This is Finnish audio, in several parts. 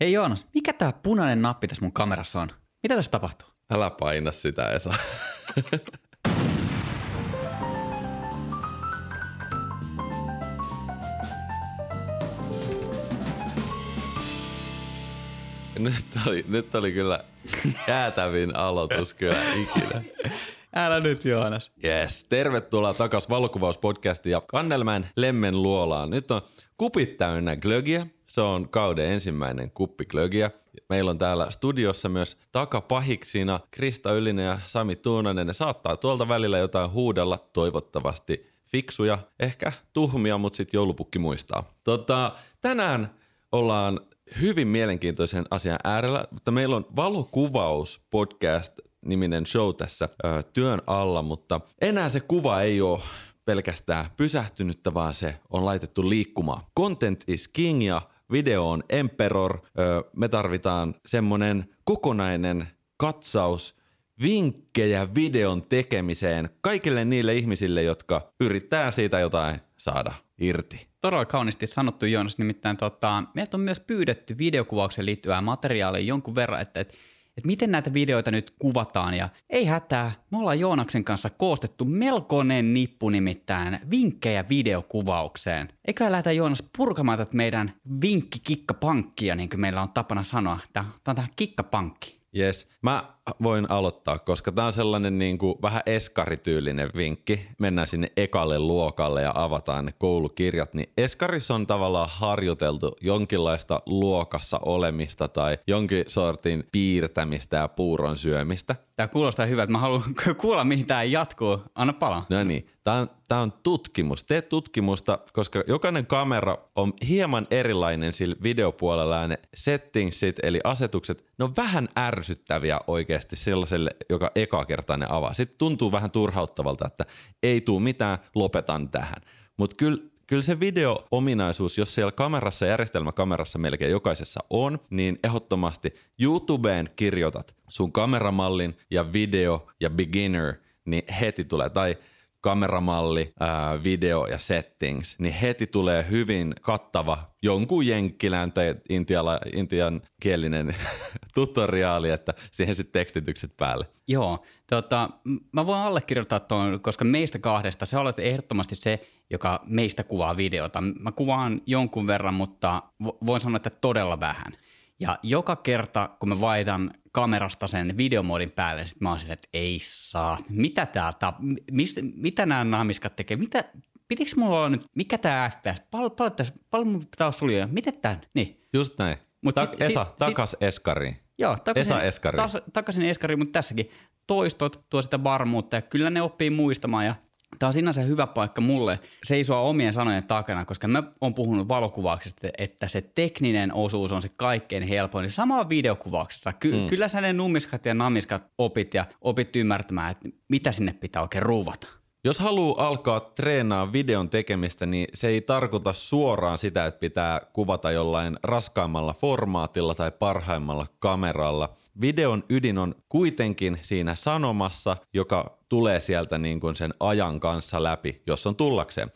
Hei Joonas, mikä tää punainen nappi tässä mun kamerassa on? Mitä tässä tapahtuu? Älä paina sitä, Esa. nyt, oli, nyt oli kyllä jäätävin aloitus kyllä ikinä. Älä nyt Joonas. Yes, tervetuloa takaisin valokuvauspodcastiin ja Kannelmän Lemmen luolaan. Nyt on kupit täynnä glögiä. Se on kauden ensimmäinen kuppi glögiä. Meillä on täällä studiossa myös takapahiksina Krista Ylinen ja Sami Tuunanen. Ne saattaa tuolta välillä jotain huudella, toivottavasti fiksuja, ehkä tuhmia, mutta sitten joulupukki muistaa. Tota, tänään ollaan hyvin mielenkiintoisen asian äärellä, mutta meillä on valokuvaus podcast niminen show tässä ö, työn alla, mutta enää se kuva ei ole pelkästään pysähtynyttä, vaan se on laitettu liikkumaan. Content is king ja video on emperor. Ö, me tarvitaan semmonen kokonainen katsaus vinkkejä videon tekemiseen kaikille niille ihmisille, jotka yrittää siitä jotain saada irti. Todella kauniisti sanottu Joonas, nimittäin tota, meiltä on myös pyydetty videokuvaukseen liittyvää materiaalia jonkun verran, että, että että miten näitä videoita nyt kuvataan ja ei hätää, me ollaan Joonaksen kanssa koostettu melkoinen nippu nimittäin vinkkejä videokuvaukseen. Eikä lähdetä Joonas purkamaan tätä meidän vinkki-kikkapankkia, niin kuin meillä on tapana sanoa. Tämä on tämä kikkapankki. Yes. Mä voin aloittaa, koska tämä on sellainen niin kuin vähän eskarityylinen vinkki. Mennään sinne ekalle luokalle ja avataan ne koulukirjat. Niin eskarissa on tavallaan harjoiteltu jonkinlaista luokassa olemista tai jonkin sortin piirtämistä ja puuron syömistä. Tämä kuulostaa hyvältä. Mä haluan kuulla, mihin tämä jatkuu. Anna palaa. No niin. Tämä on, tämä on tutkimus. Tee tutkimusta, koska jokainen kamera on hieman erilainen sillä videopuolella ja ne settingsit eli asetukset, ne on vähän ärsyttäviä oikeasti sellaiselle, joka eka kertaa ne avaa. Sitten tuntuu vähän turhauttavalta, että ei tuu mitään, lopetan tähän. Mutta kyllä kyllä se video-ominaisuus, jos siellä kamerassa, järjestelmäkamerassa melkein jokaisessa on, niin ehdottomasti YouTubeen kirjoitat sun kameramallin ja video ja beginner, niin heti tulee. Tai kameramalli, ää, video ja settings, niin heti tulee hyvin kattava jonkun jenkkilän tai intiala, intian kielinen tutoriaali, että siihen sitten tekstitykset päälle. Joo, tota, mä voin allekirjoittaa tuon, koska meistä kahdesta se olet ehdottomasti se, joka meistä kuvaa videota. Mä kuvaan jonkun verran, mutta voin sanoa, että todella vähän. Ja joka kerta, kun mä vaihdan kamerasta sen videomodin päälle, sit mä oon silleen, että ei saa. Mitä tää tap, mis, mitä nämä naamiskat tekee? Mitä, pitikö mulla olla nyt, mikä tää FPS? Paljon pal, pal, pal, pitää olla. Miten tää? Niin. Just näin. Mut Ta- sit, Esa, sit, takas sit, eskariin. Joo, takaisin, Esa eskari. Tas, takaisin eskariin, mutta tässäkin toistot tuo sitä varmuutta ja kyllä ne oppii muistamaan ja Tämä on sinänsä hyvä paikka mulle seisoa omien sanojen takana, koska mä oon puhunut valokuvauksesta, että se tekninen osuus on se kaikkein helpoin. Niin sama videokuvauksessa. Ky- mm. Kyllä sä ne nummiskat ja namiskat opit ja opit ymmärtämään, että mitä sinne pitää oikein ruuvata. Jos haluaa alkaa treenaa videon tekemistä, niin se ei tarkoita suoraan sitä, että pitää kuvata jollain raskaimmalla formaatilla tai parhaimmalla kameralla. Videon ydin on kuitenkin siinä sanomassa, joka tulee sieltä niin kuin sen ajan kanssa läpi, jos on tullakseen.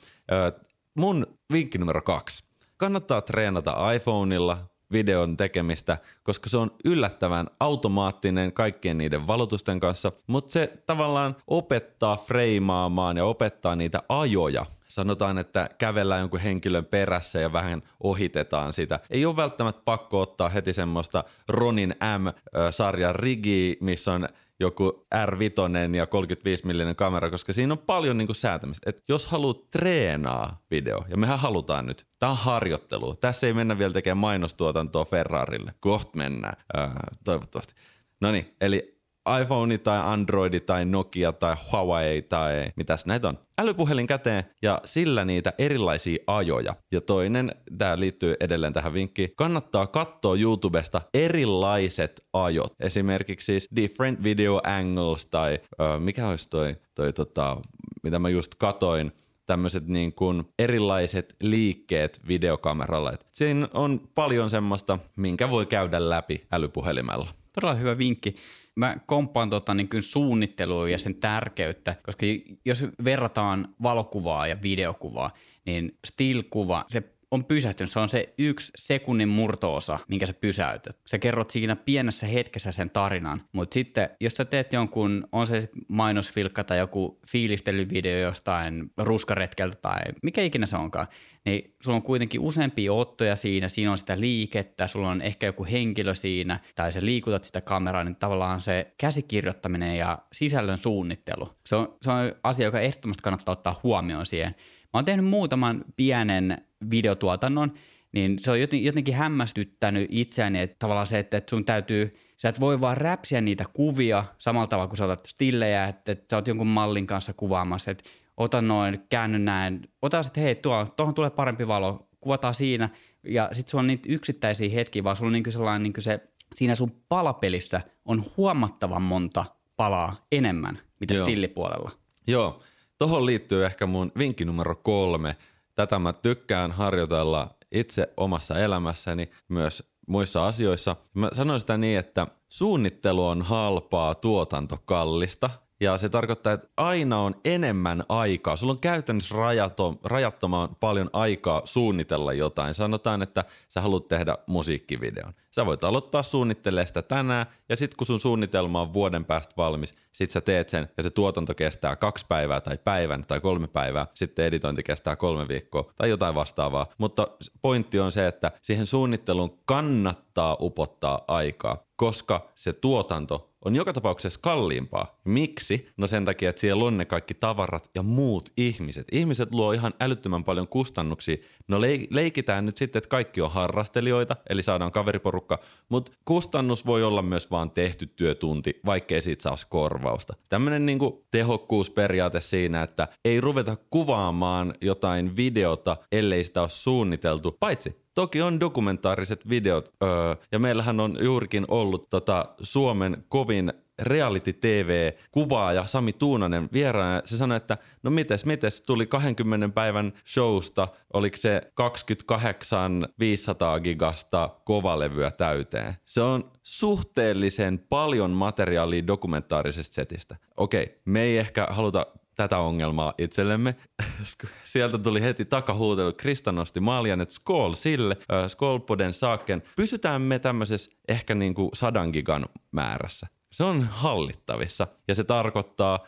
mun vinkki numero kaksi. Kannattaa treenata iPhoneilla, videon tekemistä, koska se on yllättävän automaattinen kaikkien niiden valotusten kanssa, mutta se tavallaan opettaa freimaamaan ja opettaa niitä ajoja. Sanotaan, että kävellään jonkun henkilön perässä ja vähän ohitetaan sitä. Ei ole välttämättä pakko ottaa heti semmoista Ronin M-sarjan rigiä, missä on joku R5 ja 35 millinen kamera, koska siinä on paljon niinku säätämistä. Et jos haluat treenaa video, ja mehän halutaan nyt, tämä on harjoittelu. Tässä ei mennä vielä tekemään mainostuotantoa Ferrarille. Kohta mennään, ää, toivottavasti. No niin, eli iPhone tai Android tai Nokia tai Huawei tai mitäs näitä on. Älypuhelin käteen ja sillä niitä erilaisia ajoja. Ja toinen, tämä liittyy edelleen tähän vinkkiin, kannattaa katsoa YouTubesta erilaiset ajot. Esimerkiksi siis different video angles tai uh, mikä olisi toi, toi tota, mitä mä just katoin, tämmöiset niin kuin erilaiset liikkeet videokameralla. Et siinä on paljon semmoista, minkä voi käydä läpi älypuhelimella. Todella hyvä vinkki mä komppaan tota, niin kuin suunnittelua ja sen tärkeyttä, koska jos verrataan valokuvaa ja videokuvaa, niin still-kuva, se on pysähtynyt. Se on se yksi sekunnin murtoosa, minkä sä pysäytät. Sä kerrot siinä pienessä hetkessä sen tarinan, mutta sitten jos sä teet jonkun, on se mainosfilkka tai joku fiilistelyvideo jostain ruskaretkeltä tai mikä ikinä se onkaan, niin sulla on kuitenkin useampia ottoja siinä, siinä on sitä liikettä, sulla on ehkä joku henkilö siinä, tai sä liikutat sitä kameraa, niin tavallaan se käsikirjoittaminen ja sisällön suunnittelu, se on, se on asia, joka ehdottomasti kannattaa ottaa huomioon siihen. Mä oon tehnyt muutaman pienen videotuotannon, niin se on jotenkin hämmästyttänyt itseäni, että tavallaan se, että sun täytyy, sä et voi vaan räpsiä niitä kuvia samalla tavalla kuin sä otat stillejä, että, että sä oot jonkun mallin kanssa kuvaamassa, että ota noin, käänny näin, ota sitten, hei, tuo, tuohon tulee parempi valo, kuvataan siinä, ja sitten sulla on niitä yksittäisiä hetkiä, vaan sulla on niinku sellainen niinku se, siinä sun palapelissä on huomattavan monta palaa enemmän, mitä Joo. stillipuolella. Joo, Tuohon liittyy ehkä mun vinkki numero kolme. Tätä mä tykkään harjoitella itse omassa elämässäni, myös muissa asioissa. Mä sanoin sitä niin, että suunnittelu on halpaa, tuotanto kallista – ja se tarkoittaa, että aina on enemmän aikaa. Sulla on käytännössä rajaton, rajattoman paljon aikaa suunnitella jotain. Sanotaan, että sä haluat tehdä musiikkivideon. Sä voit aloittaa suunnittelemaan sitä tänään, ja sitten kun sun suunnitelma on vuoden päästä valmis, sit sä teet sen, ja se tuotanto kestää kaksi päivää tai päivän tai kolme päivää, sitten editointi kestää kolme viikkoa tai jotain vastaavaa. Mutta pointti on se, että siihen suunnitteluun kannattaa upottaa aikaa, koska se tuotanto on joka tapauksessa kalliimpaa. Miksi? No sen takia, että siellä on ne kaikki tavarat ja muut ihmiset. Ihmiset luo ihan älyttömän paljon kustannuksia. No leikitään nyt sitten, että kaikki on harrastelijoita, eli saadaan kaveriporukka, mutta kustannus voi olla myös vaan tehty työtunti, vaikkei siitä saisi korvausta. Tämmöinen niinku tehokkuusperiaate siinä, että ei ruveta kuvaamaan jotain videota, ellei sitä ole suunniteltu, paitsi Toki on dokumentaariset videot, öö, ja meillähän on juurikin ollut tota Suomen kovin reality TV-kuvaaja Sami Tuunanen vieraana. Se sanoi, että no mites, mites, tuli 20 päivän showsta, oliko se 28 500 gigasta kovalevyä täyteen. Se on suhteellisen paljon materiaalia dokumentaarisesta setistä. Okei, me ei ehkä haluta tätä ongelmaa itsellemme. Sieltä tuli heti takahuutelu. Krista nosti maljan, skol sille, äh, skol på den saken. Pysytään me tämmöisessä ehkä niin kuin sadan gigan määrässä. Se on hallittavissa ja se tarkoittaa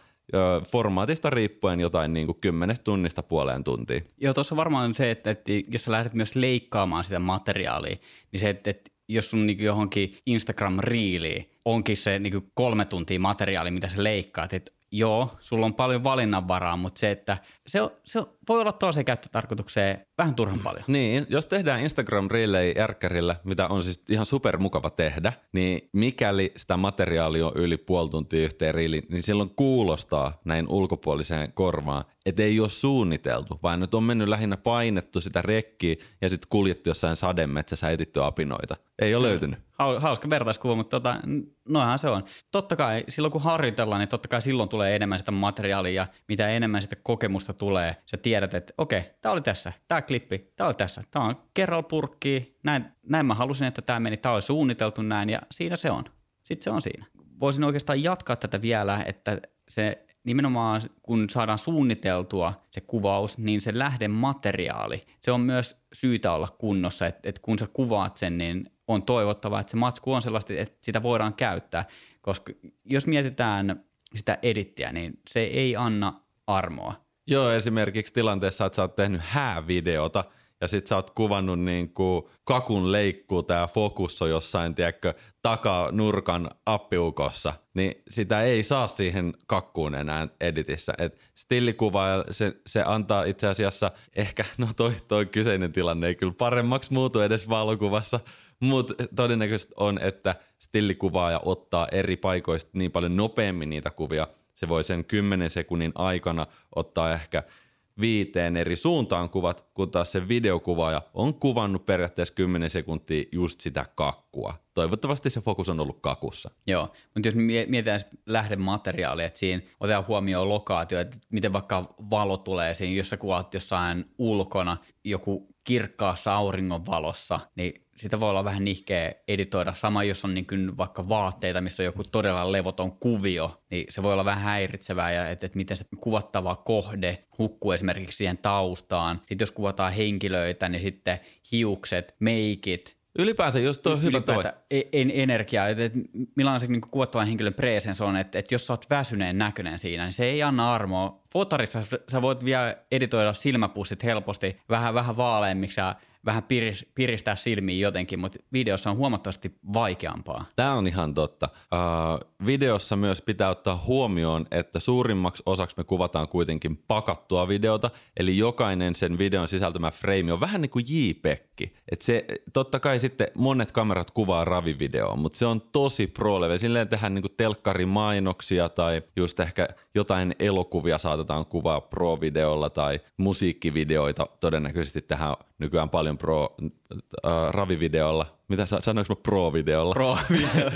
formaatista riippuen jotain niin kuin kymmenestä tunnista puoleen tuntiin. Joo, tuossa varmaan se, että, että jos sä lähdet myös leikkaamaan sitä materiaalia, niin se, että, että jos sun niin johonkin Instagram-riiliin onkin se niin kolme tuntia materiaali, mitä sä leikkaat, että joo, sulla on paljon valinnanvaraa, mutta se, että se, on, se voi olla toiseen käyttötarkoitukseen vähän turhan paljon. Niin, jos tehdään Instagram Relay järkkärillä, mitä on siis ihan super mukava tehdä, niin mikäli sitä materiaalia on yli puoli tuntia yhteen riiliin, niin silloin kuulostaa näin ulkopuoliseen korvaan, että ei ole suunniteltu, vaan nyt on mennyt lähinnä painettu sitä rekkiä ja sitten kuljettu jossain sademetsässä etitty apinoita. Ei ole löytynyt. Hauska vertaiskuva, mutta tota, noinhan se on. Totta kai silloin kun harjoitellaan, niin totta kai silloin tulee enemmän sitä materiaalia ja mitä enemmän sitä kokemusta tulee, sä tiedät, että okei, tämä oli tässä, tämä klippi, tämä oli tässä, tämä on kerralla purkki, näin, näin mä halusin, että tämä meni, tämä oli suunniteltu näin ja siinä se on. Sitten se on siinä. Voisin oikeastaan jatkaa tätä vielä, että se nimenomaan kun saadaan suunniteltua se kuvaus, niin se lähdemateriaali, se on myös syytä olla kunnossa, että, että kun sä kuvaat sen, niin on toivottavaa, että se matsku on sellaista, että sitä voidaan käyttää, koska jos mietitään sitä edittiä, niin se ei anna armoa. Joo, esimerkiksi tilanteessa, että sä oot tehnyt häävideota – ja sit sä oot kuvannut niin kuin kakun leikkuu tää fokus on jossain, tiedätkö, takanurkan appiukossa, niin sitä ei saa siihen kakkuun enää editissä. Et stillikuva, se, se antaa itse asiassa ehkä, no toi, toi kyseinen tilanne ei kyllä paremmaksi muutu edes valokuvassa, mutta todennäköisesti on, että stillikuvaaja ottaa eri paikoista niin paljon nopeammin niitä kuvia, se voi sen 10 sekunnin aikana ottaa ehkä – viiteen eri suuntaan kuvat, kun taas se videokuvaaja on kuvannut periaatteessa 10 sekuntia just sitä kakkua. Toivottavasti se fokus on ollut kakussa. Joo, mutta jos mietitään sitten lähdemateriaalia, että siinä otetaan huomioon lokaatio, että miten vaikka valo tulee siinä, jos sä kuvat jossain ulkona, joku kirkkaassa auringon valossa, niin sitä voi olla vähän nihkeä editoida. Sama jos on niin kuin vaikka vaatteita, missä on joku todella levoton kuvio, niin se voi olla vähän häiritsevää ja että, että miten se kuvattava kohde hukkuu esimerkiksi siihen taustaan. Sitten jos kuvataan henkilöitä, niin sitten hiukset, meikit, Ylipäänsä just tuo hyvä toi. E- en, energiaa, että, että millainen se niin kuvattavan henkilön presens on, että, että jos sä oot väsyneen näköinen siinä, niin se ei anna armoa. Fotarissa sä voit vielä editoida silmäpussit helposti vähän, vähän vaaleammiksi ja vähän piristää silmiä jotenkin, mutta videossa on huomattavasti vaikeampaa. Tämä on ihan totta. Uh, videossa myös pitää ottaa huomioon, että suurimmaksi osaksi me kuvataan kuitenkin pakattua videota, eli jokainen sen videon sisältämä frame on vähän niin kuin JPEG. Et se, totta kai sitten monet kamerat kuvaa ravivideoa, mutta se on tosi pro level. Silleen tehdään niin kuin telkkarimainoksia tai just ehkä jotain elokuvia saatetaan kuvaa pro-videolla tai musiikkivideoita todennäköisesti tehdään nykyään paljon pro äh, ravivideolla. Mitä sanoinko mä pro-videolla? Pro-video.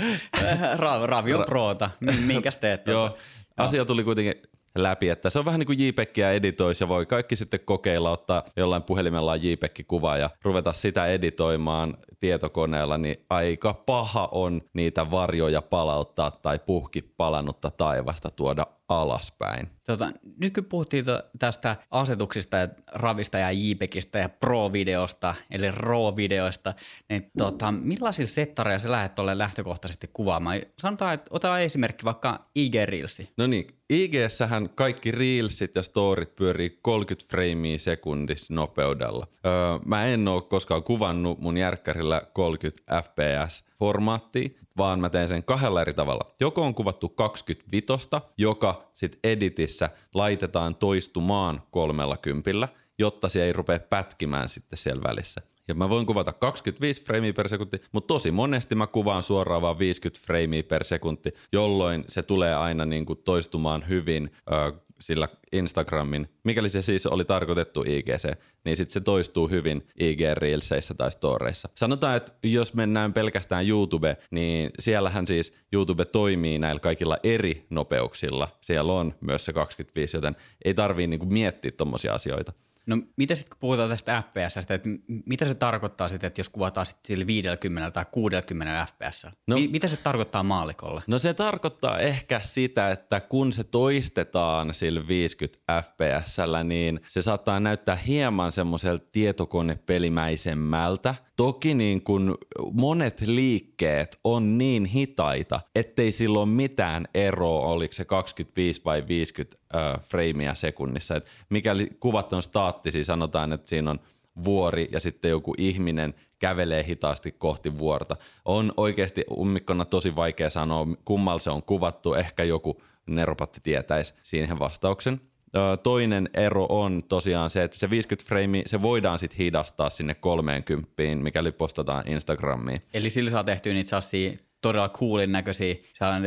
Ravi on proota. Minkäs teet? Joo. Asia tuli kuitenkin läpi, että se on vähän niin kuin JPEGia editoisi ja voi kaikki sitten kokeilla ottaa jollain puhelimella JPEG-kuvaa ja ruveta sitä editoimaan tietokoneella, niin aika paha on niitä varjoja palauttaa tai puhki palannutta taivasta tuoda alaspäin. Tota, nyt kun puhuttiin tästä asetuksista ja ravista ja JPEGistä ja Pro-videosta, eli RAW-videoista, niin tota, millaisilla settareilla sä lähdet tuolle lähtökohtaisesti kuvaamaan? Sanotaan, että ota esimerkki vaikka IG-reelsi. No niin, IG-sähän kaikki reelsit ja storit pyörii 30 freimiä sekunnissa nopeudella. Öö, mä en oo koskaan kuvannut mun järkkärillä 30 fps-formaattia, vaan mä teen sen kahdella eri tavalla. Joko on kuvattu 25, joka sit editissä laitetaan toistumaan 30, jotta se ei rupea pätkimään sitten siellä välissä. Ja mä voin kuvata 25 freimiä per sekunti, mutta tosi monesti mä kuvaan suoraan vaan 50 freimiä per sekunti, jolloin se tulee aina niin kuin toistumaan hyvin sillä Instagramin, mikäli se siis oli tarkoitettu IGC, niin sitten se toistuu hyvin IG Reelseissä tai Storeissa. Sanotaan, että jos mennään pelkästään YouTube, niin siellähän siis YouTube toimii näillä kaikilla eri nopeuksilla. Siellä on myös se 25, joten ei tarvii niinku miettiä tommosia asioita. No mitä sitten kun puhutaan tästä FPS, että mitä se tarkoittaa sitten, että jos kuvataan sitten sille 50 tai 60 FPS? No, Mi- mitä se tarkoittaa maalikolle? No se tarkoittaa ehkä sitä, että kun se toistetaan sillä 50 FPS, niin se saattaa näyttää hieman semmoiselta tietokonepelimäisemmältä, Toki niin kun monet liikkeet on niin hitaita, ettei sillä ole mitään eroa, oliko se 25 vai 50 äh, freimiä sekunnissa. Et mikäli kuvat on staattisia, sanotaan, että siinä on vuori ja sitten joku ihminen kävelee hitaasti kohti vuorta. On oikeasti ummikkona tosi vaikea sanoa, kummalla se on kuvattu. Ehkä joku neropatti tietäisi siihen vastauksen. Toinen ero on tosiaan se, että se 50 frame, se voidaan sitten hidastaa sinne 30, mikäli postataan Instagramiin. Eli sillä saa tehtyä niitä todella coolin näköisiä,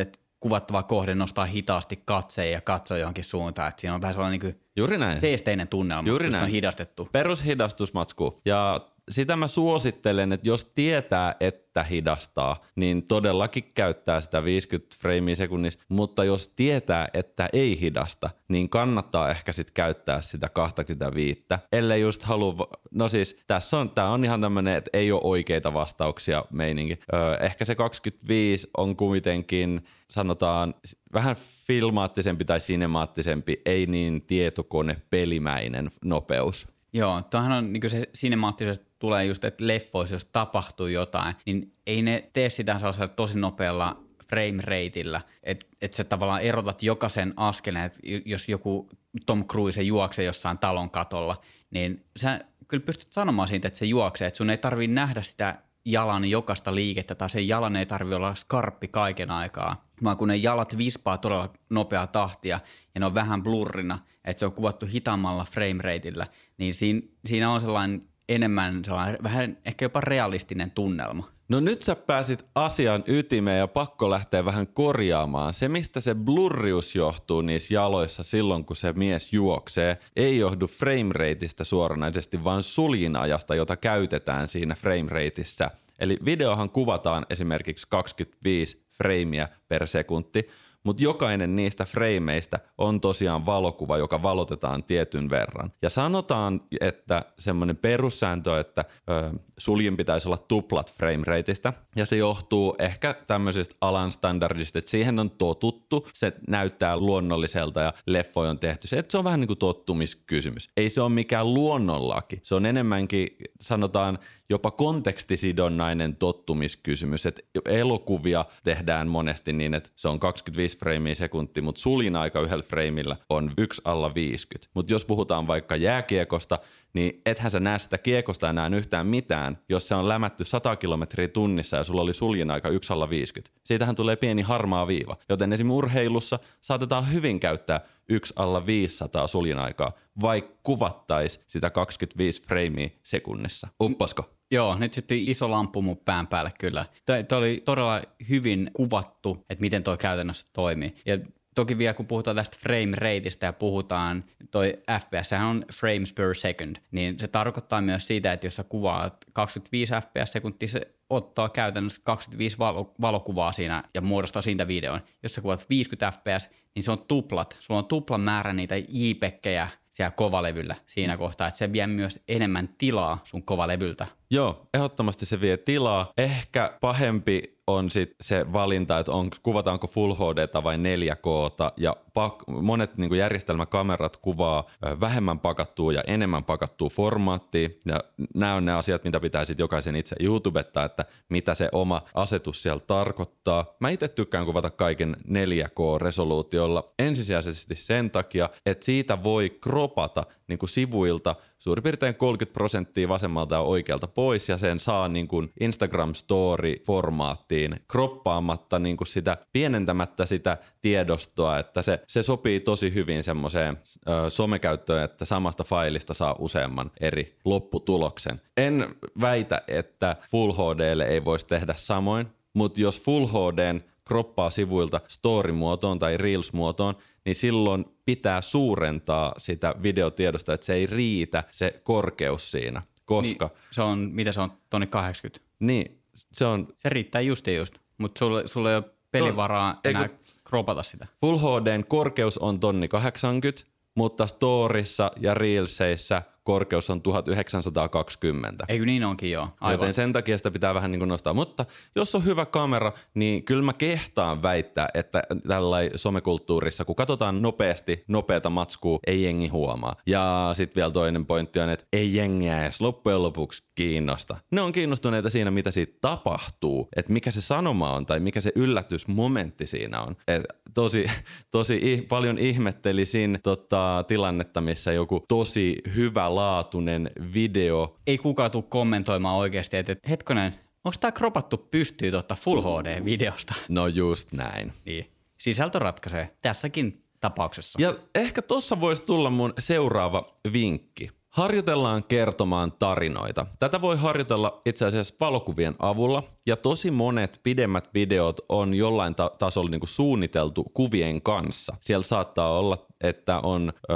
että kuvattava kohde nostaa hitaasti katseen ja katsoo johonkin suuntaan. Että siinä on vähän sellainen niin Juuri näin. seesteinen tunnelma, Juuri näin. on hidastettu. Perushidastusmatsku. Ja sitä mä suosittelen, että jos tietää, että hidastaa, niin todellakin käyttää sitä 50 freimiä sekunnissa, mutta jos tietää, että ei hidasta, niin kannattaa ehkä sitten käyttää sitä 25, ellei just halua, no siis tässä on, tää on ihan tämmönen, että ei ole oikeita vastauksia meininki. Öö, ehkä se 25 on kuitenkin, sanotaan, vähän filmaattisempi tai sinemaattisempi, ei niin tietokone pelimäinen nopeus. Joo, tuohan on niin se sinemaattisesti tulee just, että leffoissa, jos tapahtuu jotain, niin ei ne tee sitä sellaisella tosi nopealla frame rateillä, että et sä tavallaan erotat jokaisen askeleen, että jos joku Tom Cruise juoksee jossain talon katolla, niin sä kyllä pystyt sanomaan siitä, että se juoksee, että sun ei tarvii nähdä sitä jalan jokaista liikettä tai sen jalan ei tarvi olla skarppi kaiken aikaa, vaan kun ne jalat vispaa todella nopeaa tahtia ja ne on vähän blurrina, että se on kuvattu hitaammalla frame rateillä, niin siinä, siinä on sellainen enemmän sellainen vähän ehkä jopa realistinen tunnelma. No nyt sä pääsit asian ytimeen ja pakko lähteä vähän korjaamaan. Se, mistä se blurrius johtuu niissä jaloissa silloin, kun se mies juoksee, ei johdu framerateista suoranaisesti, vaan suljinajasta, jota käytetään siinä framerateissa. Eli videohan kuvataan esimerkiksi 25 freimiä per sekunti, mutta jokainen niistä frameista on tosiaan valokuva, joka valotetaan tietyn verran. Ja sanotaan, että semmoinen perussääntö, että ö, suljin pitäisi olla tuplat frame rateista, ja se johtuu ehkä tämmöisestä alan standardista, että siihen on totuttu, se näyttää luonnolliselta ja leffoja on tehty. Se, että se on vähän niin kuin tottumiskysymys. Ei se ole mikään luonnonlaki, se on enemmänkin, sanotaan, jopa kontekstisidonnainen tottumiskysymys, että elokuvia tehdään monesti niin, että se on 25 freimiä sekunti, mutta sulin aika yhdellä freimillä on yksi alla 50. Mutta jos puhutaan vaikka jääkiekosta, niin ethän sä näe sitä kiekosta enää yhtään mitään, jos se on lämätty 100 kilometriä tunnissa ja sulla oli suljin aika 1 alla 50. Siitähän tulee pieni harmaa viiva, joten esim. urheilussa saatetaan hyvin käyttää 1 alla 500 suljin aikaa, vaikka kuvattaisi sitä 25 freimiä sekunnissa. Uppasko? Joo, nyt sitten iso lamppu mun pään päälle kyllä. Tämä oli todella hyvin kuvattu, että miten toi käytännössä toimii. Ja toki vielä kun puhutaan tästä frame rateista ja puhutaan, toi FPS on frames per second, niin se tarkoittaa myös siitä, että jos sä kuvaat 25 fps sekuntia, se ottaa käytännössä 25 valo- valokuvaa siinä ja muodostaa siitä videon. Jos sä kuvaat 50 fps, niin se on tuplat. Sulla on tuplan määrä niitä JPEGejä siellä kovalevyllä siinä kohtaa, että se vie myös enemmän tilaa sun kovalevyltä. Joo, ehdottomasti se vie tilaa. Ehkä pahempi on sit se valinta, että on, kuvataanko Full HD vai 4K, ja pak, monet niin kuin järjestelmäkamerat kuvaa vähemmän pakattua ja enemmän pakattua formaattia, ja nämä on ne asiat, mitä pitää sitten jokaisen itse YouTubettaa, että mitä se oma asetus siellä tarkoittaa. Mä itse tykkään kuvata kaiken 4K-resoluutiolla ensisijaisesti sen takia, että siitä voi kropata niin kuin sivuilta suurin piirtein 30 prosenttia vasemmalta ja oikealta pois ja sen saa niin kuin Instagram Story-formaattiin kroppaamatta niin kuin sitä, pienentämättä sitä tiedostoa, että se, se sopii tosi hyvin semmoiseen ö, somekäyttöön, että samasta failista saa useamman eri lopputuloksen. En väitä, että Full HDlle ei voisi tehdä samoin, mutta jos Full HDn kroppaa sivuilta story-muotoon tai reels-muotoon, niin silloin pitää suurentaa sitä videotiedosta, että se ei riitä se korkeus siinä, koska... Niin, se on, mitä se on, tonni 80? Niin, se on... Se riittää just ja just, mutta sulle, sulle ei ole pelivaraa no, enää eikö, kropata sitä. Full HDn korkeus on tonni 80, mutta storissa ja reelseissä korkeus on 1920. Eikö niin onkin joo, aivan. Joten sen takia sitä pitää vähän niin kuin nostaa. Mutta jos on hyvä kamera, niin kyllä mä kehtaan väittää, että tällä somekulttuurissa, kun katsotaan nopeasti nopeata matskua, ei jengi huomaa. Ja sitten vielä toinen pointti on, että ei jengiä edes loppujen lopuksi kiinnosta. Ne on kiinnostuneita siinä, mitä siitä tapahtuu, että mikä se sanoma on tai mikä se yllätysmomentti siinä on. Et tosi, tosi paljon ihmettelisin tota, tilannetta, missä joku tosi hyvä laatuinen video. Ei kukaan tule kommentoimaan oikeasti, että hetkonen, onko tämä kropattu pystyy tuota Full HD-videosta? No just näin. Niin. Sisältö ratkaisee tässäkin tapauksessa. Ja ehkä tuossa voisi tulla mun seuraava vinkki. Harjoitellaan kertomaan tarinoita. Tätä voi harjoitella itse asiassa valokuvien avulla, ja tosi monet pidemmät videot on jollain ta- tasolla niin kuin suunniteltu kuvien kanssa. Siellä saattaa olla että on ö,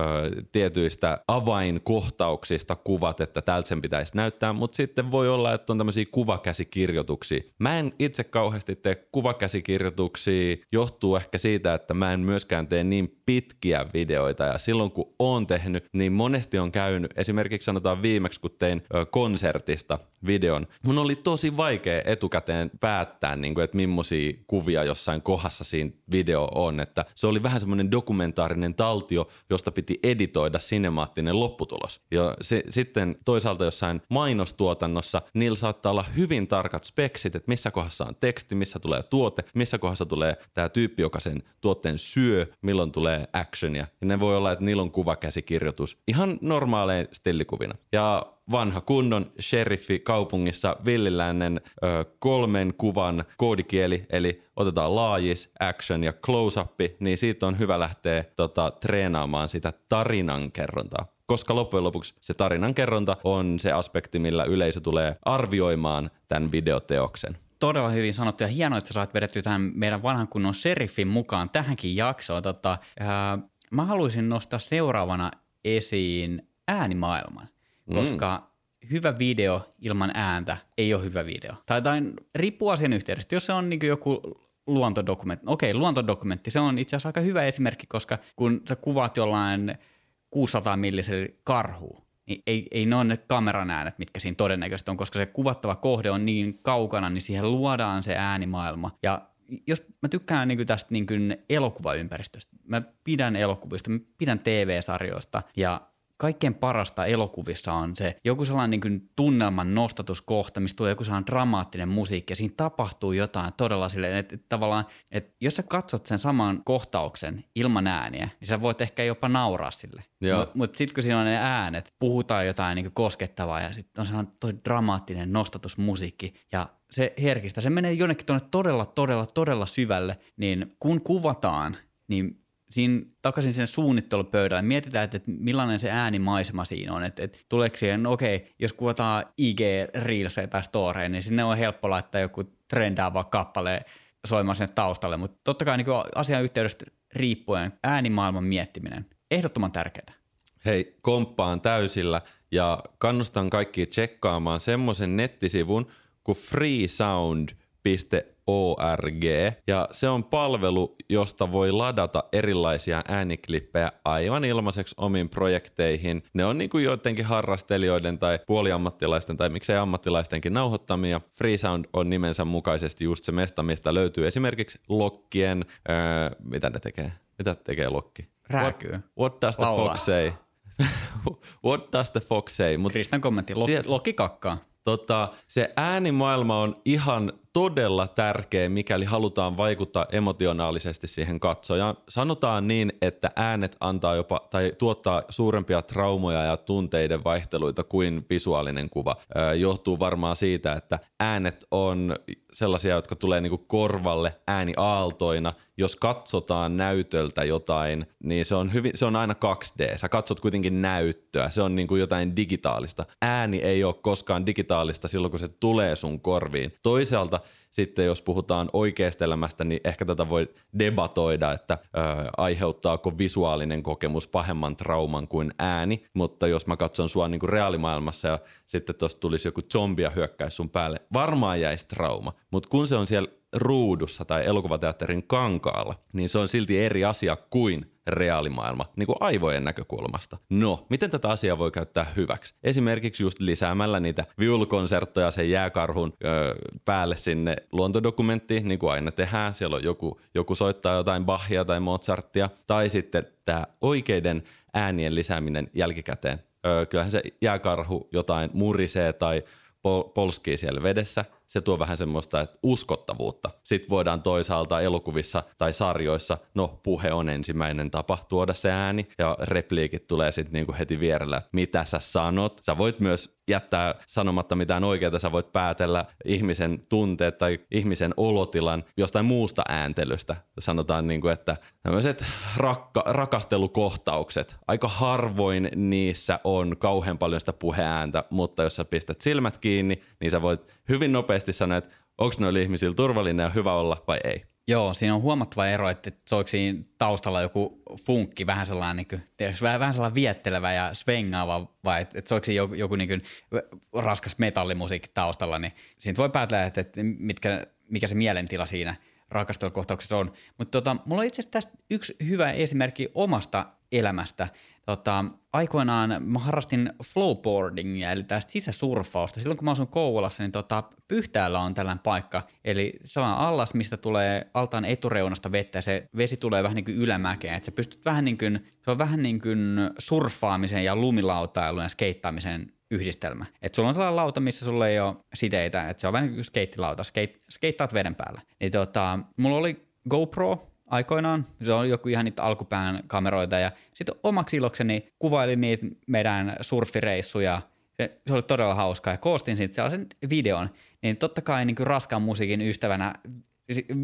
tietyistä avainkohtauksista kuvat, että tältä sen pitäisi näyttää, mutta sitten voi olla, että on tämmöisiä kuvakäsikirjoituksia. Mä en itse kauheasti tee kuvakäsikirjoituksia, johtuu ehkä siitä, että mä en myöskään tee niin pitkiä videoita ja silloin kun oon tehnyt, niin monesti on käynyt, esimerkiksi sanotaan viimeksi kun tein ö, konsertista videon, mun oli tosi vaikea etukäteen päättää, niin kuin, että millaisia kuvia jossain kohdassa siinä video on, että se oli vähän semmoinen dokumentaarinen tal- valtio, josta piti editoida sinemaattinen lopputulos. Ja se, sitten toisaalta jossain mainostuotannossa niillä saattaa olla hyvin tarkat speksit, että missä kohdassa on teksti, missä tulee tuote, missä kohdassa tulee tämä tyyppi, joka sen tuotteen syö, milloin tulee actionia. Ja ne voi olla, että niillä on kuvakäsikirjoitus ihan normaalein stillikuvina. Ja vanha kunnon sheriffi kaupungissa villiläinen ö, kolmen kuvan koodikieli, eli otetaan laajis, action ja close-up, niin siitä on hyvä lähteä tota, treenaamaan sitä tarinankerrontaa koska loppujen lopuksi se tarinankerronta on se aspekti, millä yleisö tulee arvioimaan tämän videoteoksen. Todella hyvin sanottu ja hienoa, että sä saat vedetty tähän meidän vanhan kunnon sheriffin mukaan tähänkin jaksoon. Tota, ää, mä haluaisin nostaa seuraavana esiin äänimaailman mm. koska hyvä video ilman ääntä ei ole hyvä video. Tai, tai riippuu asian yhteydestä. Jos se on niin joku luontodokumentti. Okei, luontodokumentti, se on itse asiassa aika hyvä esimerkki, koska kun sä kuvaat jollain 600 millisellä karhu, niin ei, ei ne ole ne kameran äänet, mitkä siinä todennäköisesti on, koska se kuvattava kohde on niin kaukana, niin siihen luodaan se äänimaailma. Ja jos mä tykkään niin tästä niin elokuvaympäristöstä, mä pidän elokuvista, mä pidän TV-sarjoista ja kaikkein parasta elokuvissa on se joku sellainen niin kuin tunnelman nostatuskohta, mistä tulee joku sellainen dramaattinen musiikki ja siinä tapahtuu jotain todella silleen, että, että tavallaan, että jos sä katsot sen saman kohtauksen ilman ääniä, niin sä voit ehkä jopa nauraa sille. Mutta mut sitten kun siinä on ne äänet, puhutaan jotain niin koskettavaa ja sitten on sellainen tosi dramaattinen nostatusmusiikki ja se herkistä, se menee jonnekin tuonne todella, todella, todella syvälle, niin kun kuvataan, niin siinä takaisin sen suunnittelupöydälle, mietitään, että, että millainen se äänimaisema siinä on, että, että tuleeko siihen, no okei, jos kuvataan IG Reelsia tai Storeen, niin sinne on helppo laittaa joku trendaava kappale soimaan sinne taustalle, mutta totta kai niin asian yhteydestä riippuen äänimaailman miettiminen, ehdottoman tärkeää. Hei, komppaan täysillä ja kannustan kaikki tsekkaamaan semmoisen nettisivun kuin freesound.com ORG, ja se on palvelu, josta voi ladata erilaisia ääniklippejä aivan ilmaiseksi omiin projekteihin. Ne on niin kuin joidenkin harrastelijoiden tai puoliammattilaisten tai miksei ammattilaistenkin nauhoittamia. Freesound on nimensä mukaisesti just se mesta, mistä löytyy esimerkiksi lokkien, öö, mitä ne tekee? Mitä tekee lokki? Rääkyy. What, what does the Laulaa. fox say? what does the fox say? Mut Kristan kommentti, Lok, lokki kakkaa. Tota, se äänimaailma on ihan todella tärkeä, mikäli halutaan vaikuttaa emotionaalisesti siihen katsojaan. Sanotaan niin, että äänet antaa jopa tai tuottaa suurempia traumoja ja tunteiden vaihteluita kuin visuaalinen kuva. Ö, johtuu varmaan siitä, että äänet on sellaisia, jotka tulee niinku korvalle ääniaaltoina. Jos katsotaan näytöltä jotain, niin se on, hyvin, se on aina 2D. Sä katsot kuitenkin näyttöä. Se on niinku jotain digitaalista. Ääni ei ole koskaan digitaalista silloin, kun se tulee sun korviin. Toisaalta sitten jos puhutaan oikeasta elämästä, niin ehkä tätä voi debatoida, että ö, aiheuttaako visuaalinen kokemus pahemman trauman kuin ääni, mutta jos mä katson sua niin kuin reaalimaailmassa ja sitten tuosta tulisi joku zombia hyökkäisi sun päälle, varmaan jäisi trauma, mutta kun se on siellä ruudussa tai elokuvateatterin kankaalla, niin se on silti eri asia kuin reaalimaailma, niin kuin aivojen näkökulmasta. No, miten tätä asiaa voi käyttää hyväksi? Esimerkiksi just lisäämällä niitä viulukonsertteja sen jääkarhun öö, päälle sinne luontodokumenttiin, niin kuin aina tehdään. Siellä on joku, joku soittaa jotain Bachia tai Mozartia. Tai sitten tämä oikeiden äänien lisääminen jälkikäteen. Öö, kyllähän se jääkarhu jotain murisee tai pol- polskii siellä vedessä – se tuo vähän semmoista että uskottavuutta. Sitten voidaan toisaalta elokuvissa tai sarjoissa, no puhe on ensimmäinen tapa tuoda se ääni ja repliikit tulee sitten niinku heti vierellä, että mitä sä sanot. Sä voit myös jättää sanomatta mitään oikeaa, sä voit päätellä ihmisen tunteet tai ihmisen olotilan jostain muusta ääntelystä. Sanotaan niin kuin, että tämmöiset rakka, rakastelukohtaukset, aika harvoin niissä on kauhean paljon sitä puheääntä, mutta jos sä pistät silmät kiinni, niin sä voit hyvin nopeasti sanoa, että onko noilla ihmisillä turvallinen ja hyvä olla vai ei. Joo, siinä on huomattava ero, että soiko siinä taustalla joku funkki, vähän sellainen, niin kuin, tiedätkö, vähän, vähän sellainen viettelevä ja svengaava, vai että, että soiko siinä joku, joku niin kuin, raskas metallimusiikki taustalla, niin siitä voi päätellä, että, että mitkä, mikä se mielentila siinä rakastelukohtauksessa on. Mutta tota, mulla on itse asiassa tästä yksi hyvä esimerkki omasta elämästä. Tota, aikoinaan mä harrastin flowboardingia, eli tästä sisäsurfausta. Silloin kun mä asun Kouvolassa, niin tota, Pyhtäällä on tällainen paikka. Eli on allas, mistä tulee altaan etureunasta vettä ja se vesi tulee vähän niin kuin ylämäkeen. Että sä pystyt vähän niin kuin, se on vähän niin kuin surffaamisen ja lumilautailun ja skeittaamisen yhdistelmä. Että sulla on sellainen lauta, missä sulla ei ole siteitä, että se on vähän niin kuin skeittilauta, skate, skeittaat veden päällä. Niin tota, mulla oli GoPro, aikoinaan. Se on joku ihan niitä alkupään kameroita ja sitten omaksi ilokseni kuvailin niitä meidän surfireissuja. Se, se oli todella hauskaa ja koostin siitä sellaisen videon. Niin totta kai niin kuin raskaan musiikin ystävänä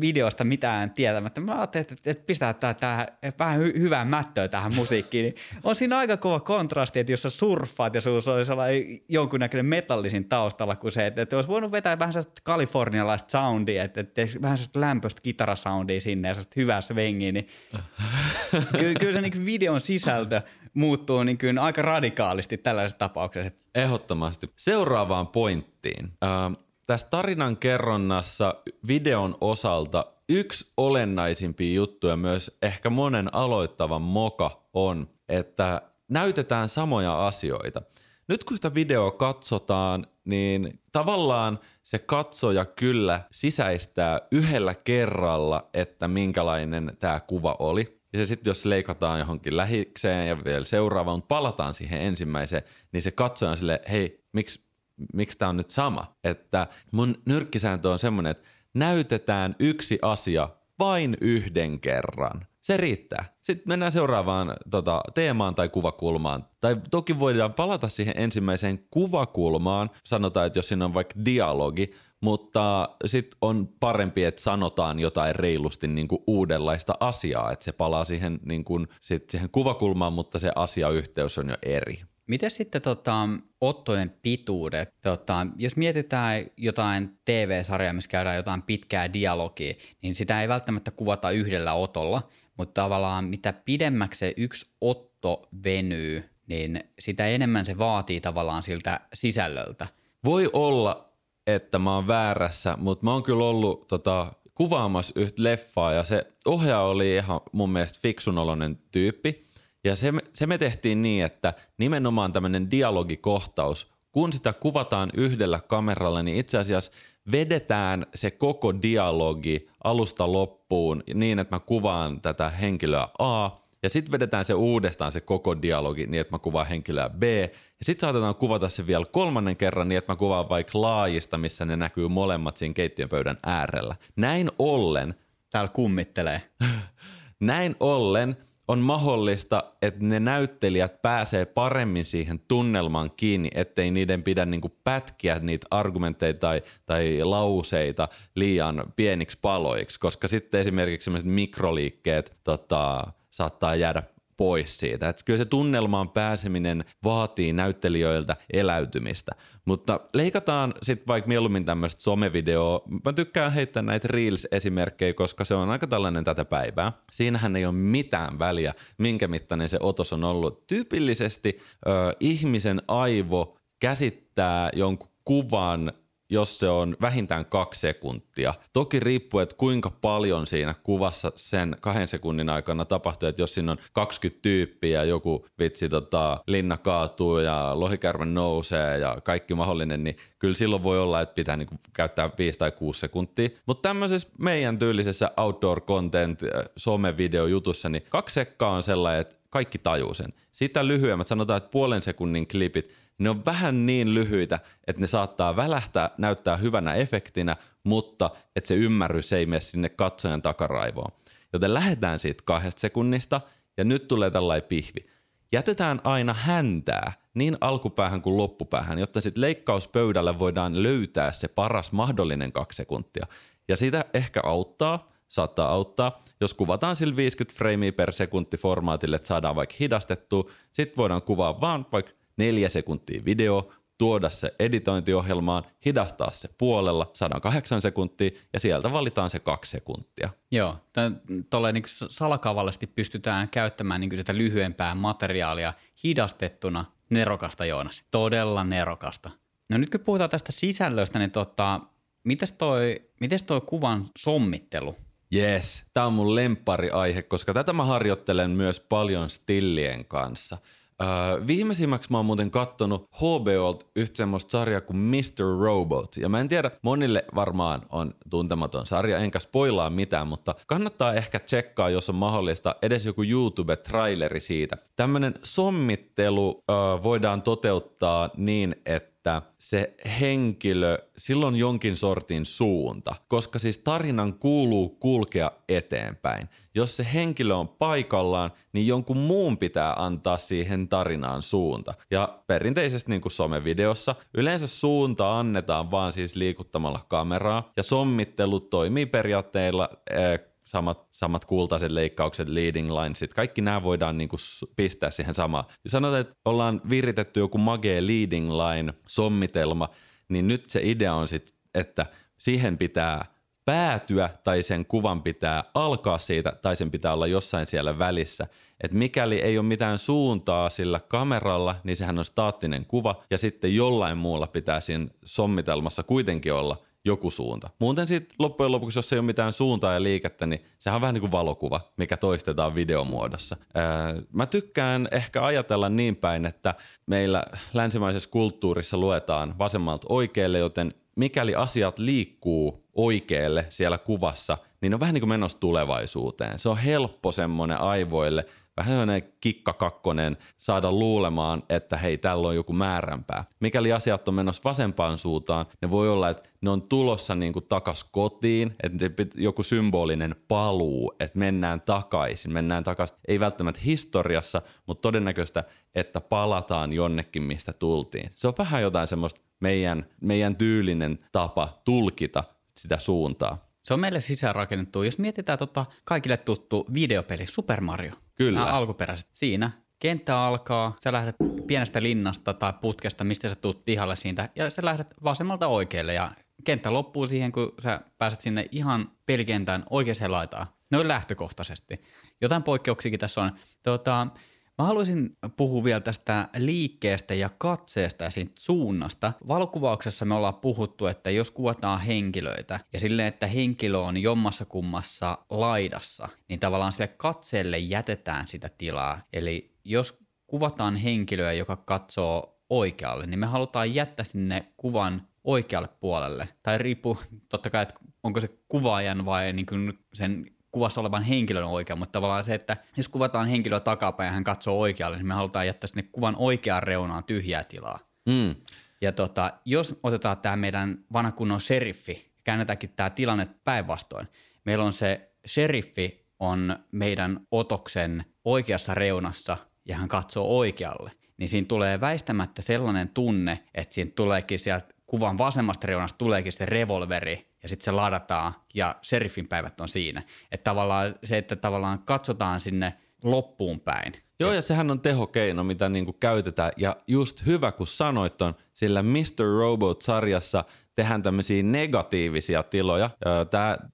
videosta mitään tietämättä. Mä ajattelin, että, että pistää tää, tää vähän hy- hyvää mättöä tähän musiikkiin. Niin on siinä aika kova kontrasti, että jos sä surffaat ja sulla olisi sellainen jonkunnäköinen metallisin taustalla kuin se, että, että olisi voinut vetää vähän sellaista kalifornialaista soundia, että, että vähän sellaista lämpöistä kitarasoundia sinne ja sellaista hyvää svengiä, niin kyllä, kyllä se niin videon sisältö muuttuu niin kuin aika radikaalisti tällaisessa tapauksessa. Ehdottomasti. Seuraavaan pointtiin. Äh, tässä tarinan kerronnassa videon osalta yksi olennaisimpia juttuja myös ehkä monen aloittavan moka on, että näytetään samoja asioita. Nyt kun sitä videoa katsotaan, niin tavallaan se katsoja kyllä sisäistää yhdellä kerralla, että minkälainen tämä kuva oli. Ja se sitten jos leikataan johonkin lähikseen ja vielä seuraavaan, palataan siihen ensimmäiseen, niin se katsoja on sille, hei, miksi miksi tämä on nyt sama? Että mun nyrkkisääntö on semmoinen, että näytetään yksi asia vain yhden kerran. Se riittää. Sitten mennään seuraavaan tota, teemaan tai kuvakulmaan. Tai toki voidaan palata siihen ensimmäiseen kuvakulmaan. Sanotaan, että jos siinä on vaikka dialogi, mutta sitten on parempi, että sanotaan jotain reilusti niin kuin uudenlaista asiaa, että se palaa siihen, niin kuin, sit siihen kuvakulmaan, mutta se asiayhteys on jo eri. Miten sitten tota, ottojen pituudet? Tota, jos mietitään jotain TV-sarjaa, missä käydään jotain pitkää dialogia, niin sitä ei välttämättä kuvata yhdellä otolla, mutta tavallaan mitä pidemmäksi se yksi otto venyy, niin sitä enemmän se vaatii tavallaan siltä sisällöltä. Voi olla, että mä oon väärässä, mutta mä oon kyllä ollut tota, kuvaamassa yhtä leffaa ja se ohjaaja oli ihan mun mielestä fiksunoloinen tyyppi. Ja se, se me tehtiin niin, että nimenomaan tämmöinen dialogikohtaus, kun sitä kuvataan yhdellä kameralla, niin itse asiassa vedetään se koko dialogi alusta loppuun niin, että mä kuvaan tätä henkilöä A, ja sitten vedetään se uudestaan se koko dialogi niin, että mä kuvaan henkilöä B, ja sitten saatetaan kuvata se vielä kolmannen kerran niin, että mä kuvaan vaikka laajista, missä ne näkyy molemmat siinä keittiön pöydän äärellä. Näin ollen... Täällä kummittelee. näin ollen on mahdollista, että ne näyttelijät pääsee paremmin siihen tunnelmaan kiinni, ettei niiden pidä niinku pätkiä niitä argumentteja tai, tai lauseita liian pieniksi paloiksi, koska sitten esimerkiksi mikroliikkeet tota, saattaa jäädä pois siitä. Et kyllä se tunnelmaan pääseminen vaatii näyttelijöiltä eläytymistä. Mutta leikataan sitten vaikka mieluummin tämmöistä somevideoa. Mä tykkään heittää näitä Reels-esimerkkejä, koska se on aika tällainen tätä päivää. Siinähän ei ole mitään väliä, minkä mittainen se otos on ollut. Tyypillisesti ö, ihmisen aivo käsittää jonkun kuvan jos se on vähintään kaksi sekuntia. Toki riippuu, että kuinka paljon siinä kuvassa sen kahden sekunnin aikana tapahtuu, että jos siinä on 20 tyyppiä joku vitsi tota, linna kaatuu ja lohikärme nousee ja kaikki mahdollinen, niin kyllä silloin voi olla, että pitää niinku käyttää 5 tai 6 sekuntia. Mutta tämmöisessä meidän tyylisessä outdoor content äh, some-videojutussa, niin kaksi sekkaa on sellainen, että kaikki tajuu sen. Sitä lyhyemmät, sanotaan, että puolen sekunnin klipit, ne on vähän niin lyhyitä, että ne saattaa välähtää, näyttää hyvänä efektinä, mutta että se ymmärrys ei mene sinne katsojan takaraivoon. Joten lähdetään siitä kahdesta sekunnista ja nyt tulee tällainen pihvi. Jätetään aina häntää niin alkupäähän kuin loppupäähän, jotta sitten leikkauspöydällä voidaan löytää se paras mahdollinen kaksi sekuntia. Ja sitä ehkä auttaa, saattaa auttaa, jos kuvataan sillä 50 freimiä per sekunti formaatille, että saadaan vaikka hidastettua, sitten voidaan kuvaa vaan vaikka neljä sekuntia video, tuoda se editointiohjelmaan, hidastaa se puolella, saadaan kahdeksan sekuntia ja sieltä valitaan se kaksi sekuntia. Joo, tuolle niin salakavallisesti pystytään käyttämään niin sitä lyhyempää materiaalia hidastettuna nerokasta Joonas. Todella nerokasta. No nyt kun puhutaan tästä sisällöstä, niin tota, mites toi, mites toi kuvan sommittelu? Yes, tämä on mun lemppariaihe, koska tätä mä harjoittelen myös paljon stillien kanssa – Uh, viimeisimmäksi mä oon muuten kattonut HBOlt yhtä semmoista sarjaa kuin Mr. Robot. Ja mä en tiedä, monille varmaan on tuntematon sarja, enkä spoilaa mitään, mutta kannattaa ehkä tsekkaa, jos on mahdollista, edes joku YouTube-traileri siitä. Tämmönen sommittelu uh, voidaan toteuttaa niin, että että se henkilö, silloin jonkin sortin suunta, koska siis tarinan kuuluu kulkea eteenpäin. Jos se henkilö on paikallaan, niin jonkun muun pitää antaa siihen tarinaan suunta. Ja perinteisesti niin kuin somevideossa, yleensä suunta annetaan vaan siis liikuttamalla kameraa, ja sommittelu toimii periaatteilla äh, samat, samat kultaiset leikkaukset, leading linesit, kaikki nämä voidaan niinku pistää siihen samaan. Ja sanotaan, että ollaan viritetty joku magee leading line sommitelma, niin nyt se idea on sitten, että siihen pitää päätyä tai sen kuvan pitää alkaa siitä tai sen pitää olla jossain siellä välissä. Et mikäli ei ole mitään suuntaa sillä kameralla, niin sehän on staattinen kuva ja sitten jollain muulla pitää siinä sommitelmassa kuitenkin olla joku suunta. Muuten sitten loppujen lopuksi, jos ei ole mitään suuntaa ja liikettä, niin sehän on vähän niin kuin valokuva, mikä toistetaan videomuodossa. Öö, mä tykkään ehkä ajatella niin päin, että meillä länsimaisessa kulttuurissa luetaan vasemmalta oikealle, joten mikäli asiat liikkuu oikealle siellä kuvassa, niin on vähän niin kuin menossa tulevaisuuteen. Se on helppo semmoinen aivoille vähän sellainen kikka kakkonen saada luulemaan, että hei, tällä on joku määränpää. Mikäli asiat on menossa vasempaan suuntaan, ne voi olla, että ne on tulossa niin kuin takas kotiin, että joku symbolinen paluu, että mennään takaisin, mennään takaisin, ei välttämättä historiassa, mutta todennäköistä, että palataan jonnekin, mistä tultiin. Se on vähän jotain semmoista meidän, meidän tyylinen tapa tulkita sitä suuntaa. Se on meille sisäänrakennettu. Jos mietitään tota kaikille tuttu videopeli Super Mario. Kyllä. Nämä alkuperäiset. Siinä kenttä alkaa, sä lähdet pienestä linnasta tai putkesta, mistä sä tuut pihalle siitä, ja sä lähdet vasemmalta oikealle, ja kenttä loppuu siihen, kun sä pääset sinne ihan pelikentään oikeaan laitaan. Noin lähtökohtaisesti. Jotain poikkeuksiakin tässä on. Tota, Mä haluaisin puhua vielä tästä liikkeestä ja katseesta ja siitä suunnasta. Valokuvauksessa me ollaan puhuttu, että jos kuvataan henkilöitä ja silleen, että henkilö on jommassa kummassa laidassa, niin tavallaan sille katseelle jätetään sitä tilaa. Eli jos kuvataan henkilöä, joka katsoo oikealle, niin me halutaan jättää sinne kuvan oikealle puolelle. Tai riippuu totta kai, että onko se kuvaajan vai niin kuin sen kuvassa olevan henkilön oikea, mutta tavallaan se, että jos kuvataan henkilöä takapäin ja hän katsoo oikealle, niin me halutaan jättää sinne kuvan oikeaan reunaan tyhjää tilaa. Mm. Ja tota, jos otetaan tämä meidän vanha kunnon sheriffi, käännetäänkin tämä tilanne päinvastoin. Meillä on se sheriffi on meidän otoksen oikeassa reunassa ja hän katsoo oikealle, niin siinä tulee väistämättä sellainen tunne, että siinä tuleekin sieltä kuvan vasemmasta reunasta tuleekin se revolveri ja sitten se ladataan ja sheriffin päivät on siinä. Että tavallaan se, että tavallaan katsotaan sinne loppuun päin. Joo, ja sehän on tehokeino, mitä niinku käytetään. Ja just hyvä, kun sanoit on, sillä Mr. Robot-sarjassa tehdään tämmöisiä negatiivisia tiloja.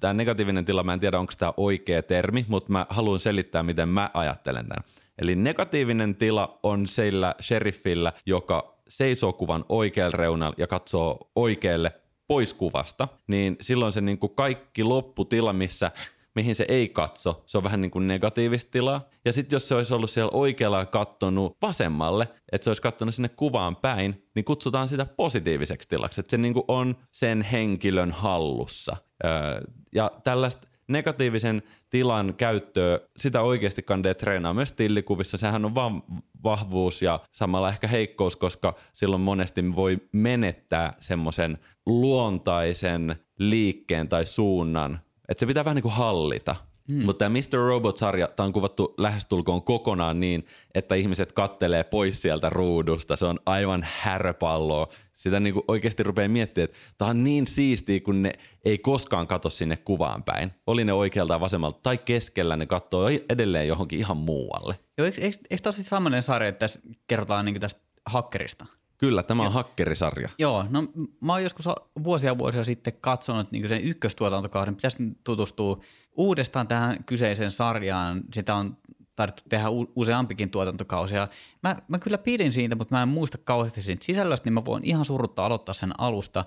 Tämä negatiivinen tila, mä en tiedä, onko tämä oikea termi, mutta mä haluan selittää, miten mä ajattelen tämän. Eli negatiivinen tila on sillä sheriffillä, joka seisoo kuvan oikealla reunalla ja katsoo oikealle pois kuvasta, niin silloin se niin kuin kaikki lopputila, missä mihin se ei katso, se on vähän niin kuin negatiivista tilaa. Ja sitten jos se olisi ollut siellä oikealla ja kattonut vasemmalle, että se olisi kattonut sinne kuvaan päin, niin kutsutaan sitä positiiviseksi tilaksi, että se niin kuin on sen henkilön hallussa. Öö, ja tällaista negatiivisen tilan käyttöä, sitä oikeasti kandee treenaa myös tillikuvissa. Sehän on vaan vahvuus ja samalla ehkä heikkous, koska silloin monesti voi menettää semmoisen luontaisen liikkeen tai suunnan, että se pitää vähän niin kuin hallita. Hmm. Mutta tämä Mr. Robot-sarja, tämä on kuvattu lähestulkoon kokonaan niin, että ihmiset kattelee pois sieltä ruudusta. Se on aivan häröpalloa. Sitä niin kuin oikeasti rupeaa miettimään, että tämä on niin siistiä, kun ne ei koskaan katso sinne kuvaan päin. Oli ne oikealta vasemmalta tai keskellä, ne katsoo edelleen johonkin ihan muualle. Joo, eikö, eikö, eikö tämä sellainen sarja, että tässä kerrotaan niin tästä hakkerista? Kyllä, tämä on ja, hakkerisarja. Joo, no mä oon joskus vuosia vuosia sitten katsonut niin sen ykköstuotantokauden. Pitäisi tutustua uudestaan tähän kyseiseen sarjaan. Sitä on tarvittu tehdä useampikin tuotantokausi. Ja mä, mä kyllä pidin siitä, mutta mä en muista kauheasti siitä sisällöstä, niin mä voin ihan surutta aloittaa sen alusta.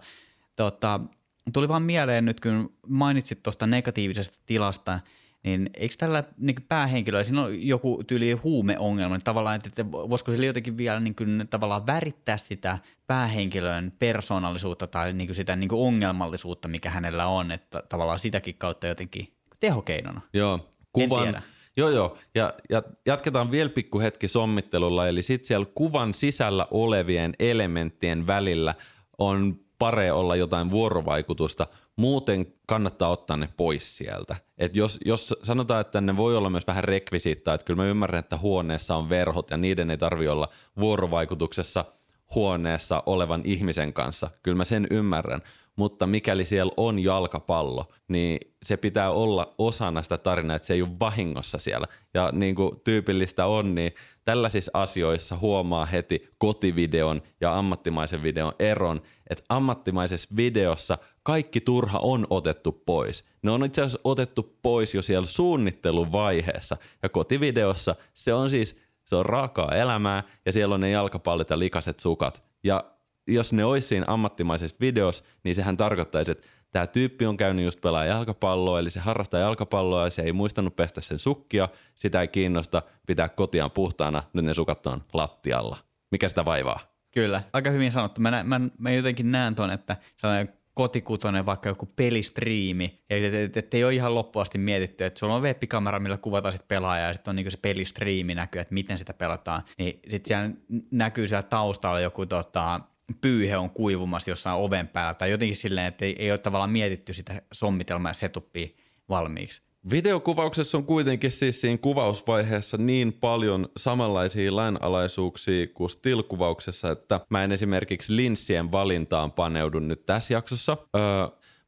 Tota, tuli vaan mieleen nyt, kun mainitsit tuosta negatiivisesta tilasta – niin eikö tällä niin päähenkilöllä, siinä on joku tyyli huumeongelma, niin tavallaan, että, että voisiko sillä jotenkin vielä niin kuin, tavallaan värittää sitä päähenkilön persoonallisuutta tai niin kuin sitä niin kuin ongelmallisuutta, mikä hänellä on, että tavallaan sitäkin kautta jotenkin tehokeinona. Joo, kuvan, Joo, joo. Ja, ja jatketaan vielä pikku hetki sommittelulla. Eli sitten siellä kuvan sisällä olevien elementtien välillä on pare olla jotain vuorovaikutusta, muuten kannattaa ottaa ne pois sieltä. Et jos, jos sanotaan, että ne voi olla myös vähän rekvisiittaa, että kyllä mä ymmärrän, että huoneessa on verhot ja niiden ei tarvi olla vuorovaikutuksessa huoneessa olevan ihmisen kanssa. Kyllä mä sen ymmärrän, mutta mikäli siellä on jalkapallo, niin se pitää olla osana sitä tarinaa, että se ei ole vahingossa siellä. Ja niin kuin tyypillistä on, niin tällaisissa asioissa huomaa heti kotivideon ja ammattimaisen videon eron, että ammattimaisessa videossa kaikki turha on otettu pois. Ne on itse asiassa otettu pois jo siellä suunnitteluvaiheessa ja kotivideossa se on siis se on raakaa elämää ja siellä on ne jalkapallot ja likaset sukat. Ja jos ne olisi siinä ammattimaisessa videossa, niin sehän tarkoittaisi, että tämä tyyppi on käynyt just pelaa jalkapalloa, eli se harrastaa jalkapalloa ja se ei muistanut pestä sen sukkia, sitä ei kiinnosta pitää kotiaan puhtaana, nyt ne sukat on lattialla. Mikä sitä vaivaa? Kyllä, aika hyvin sanottu. Mä, mä, mä jotenkin näen tuon, että sellainen kotikutonen vaikka joku pelistriimi, että et, et, ei ole ihan loppuasti mietitty, että sulla on webbikamera, millä kuvataan sit pelaajaa ja sitten on niinku se pelistriimi näkyy, että miten sitä pelataan, niin sitten siellä näkyy siellä taustalla joku tota, pyyhe on kuivumassa jossain oven päällä tai jotenkin silleen, että ei, ei ole tavallaan mietitty sitä sommitelmaa ja setupia valmiiksi. Videokuvauksessa on kuitenkin siis siinä kuvausvaiheessa niin paljon samanlaisia lainalaisuuksia kuin still-kuvauksessa, että mä en esimerkiksi linssien valintaan paneudu nyt tässä jaksossa. Öö,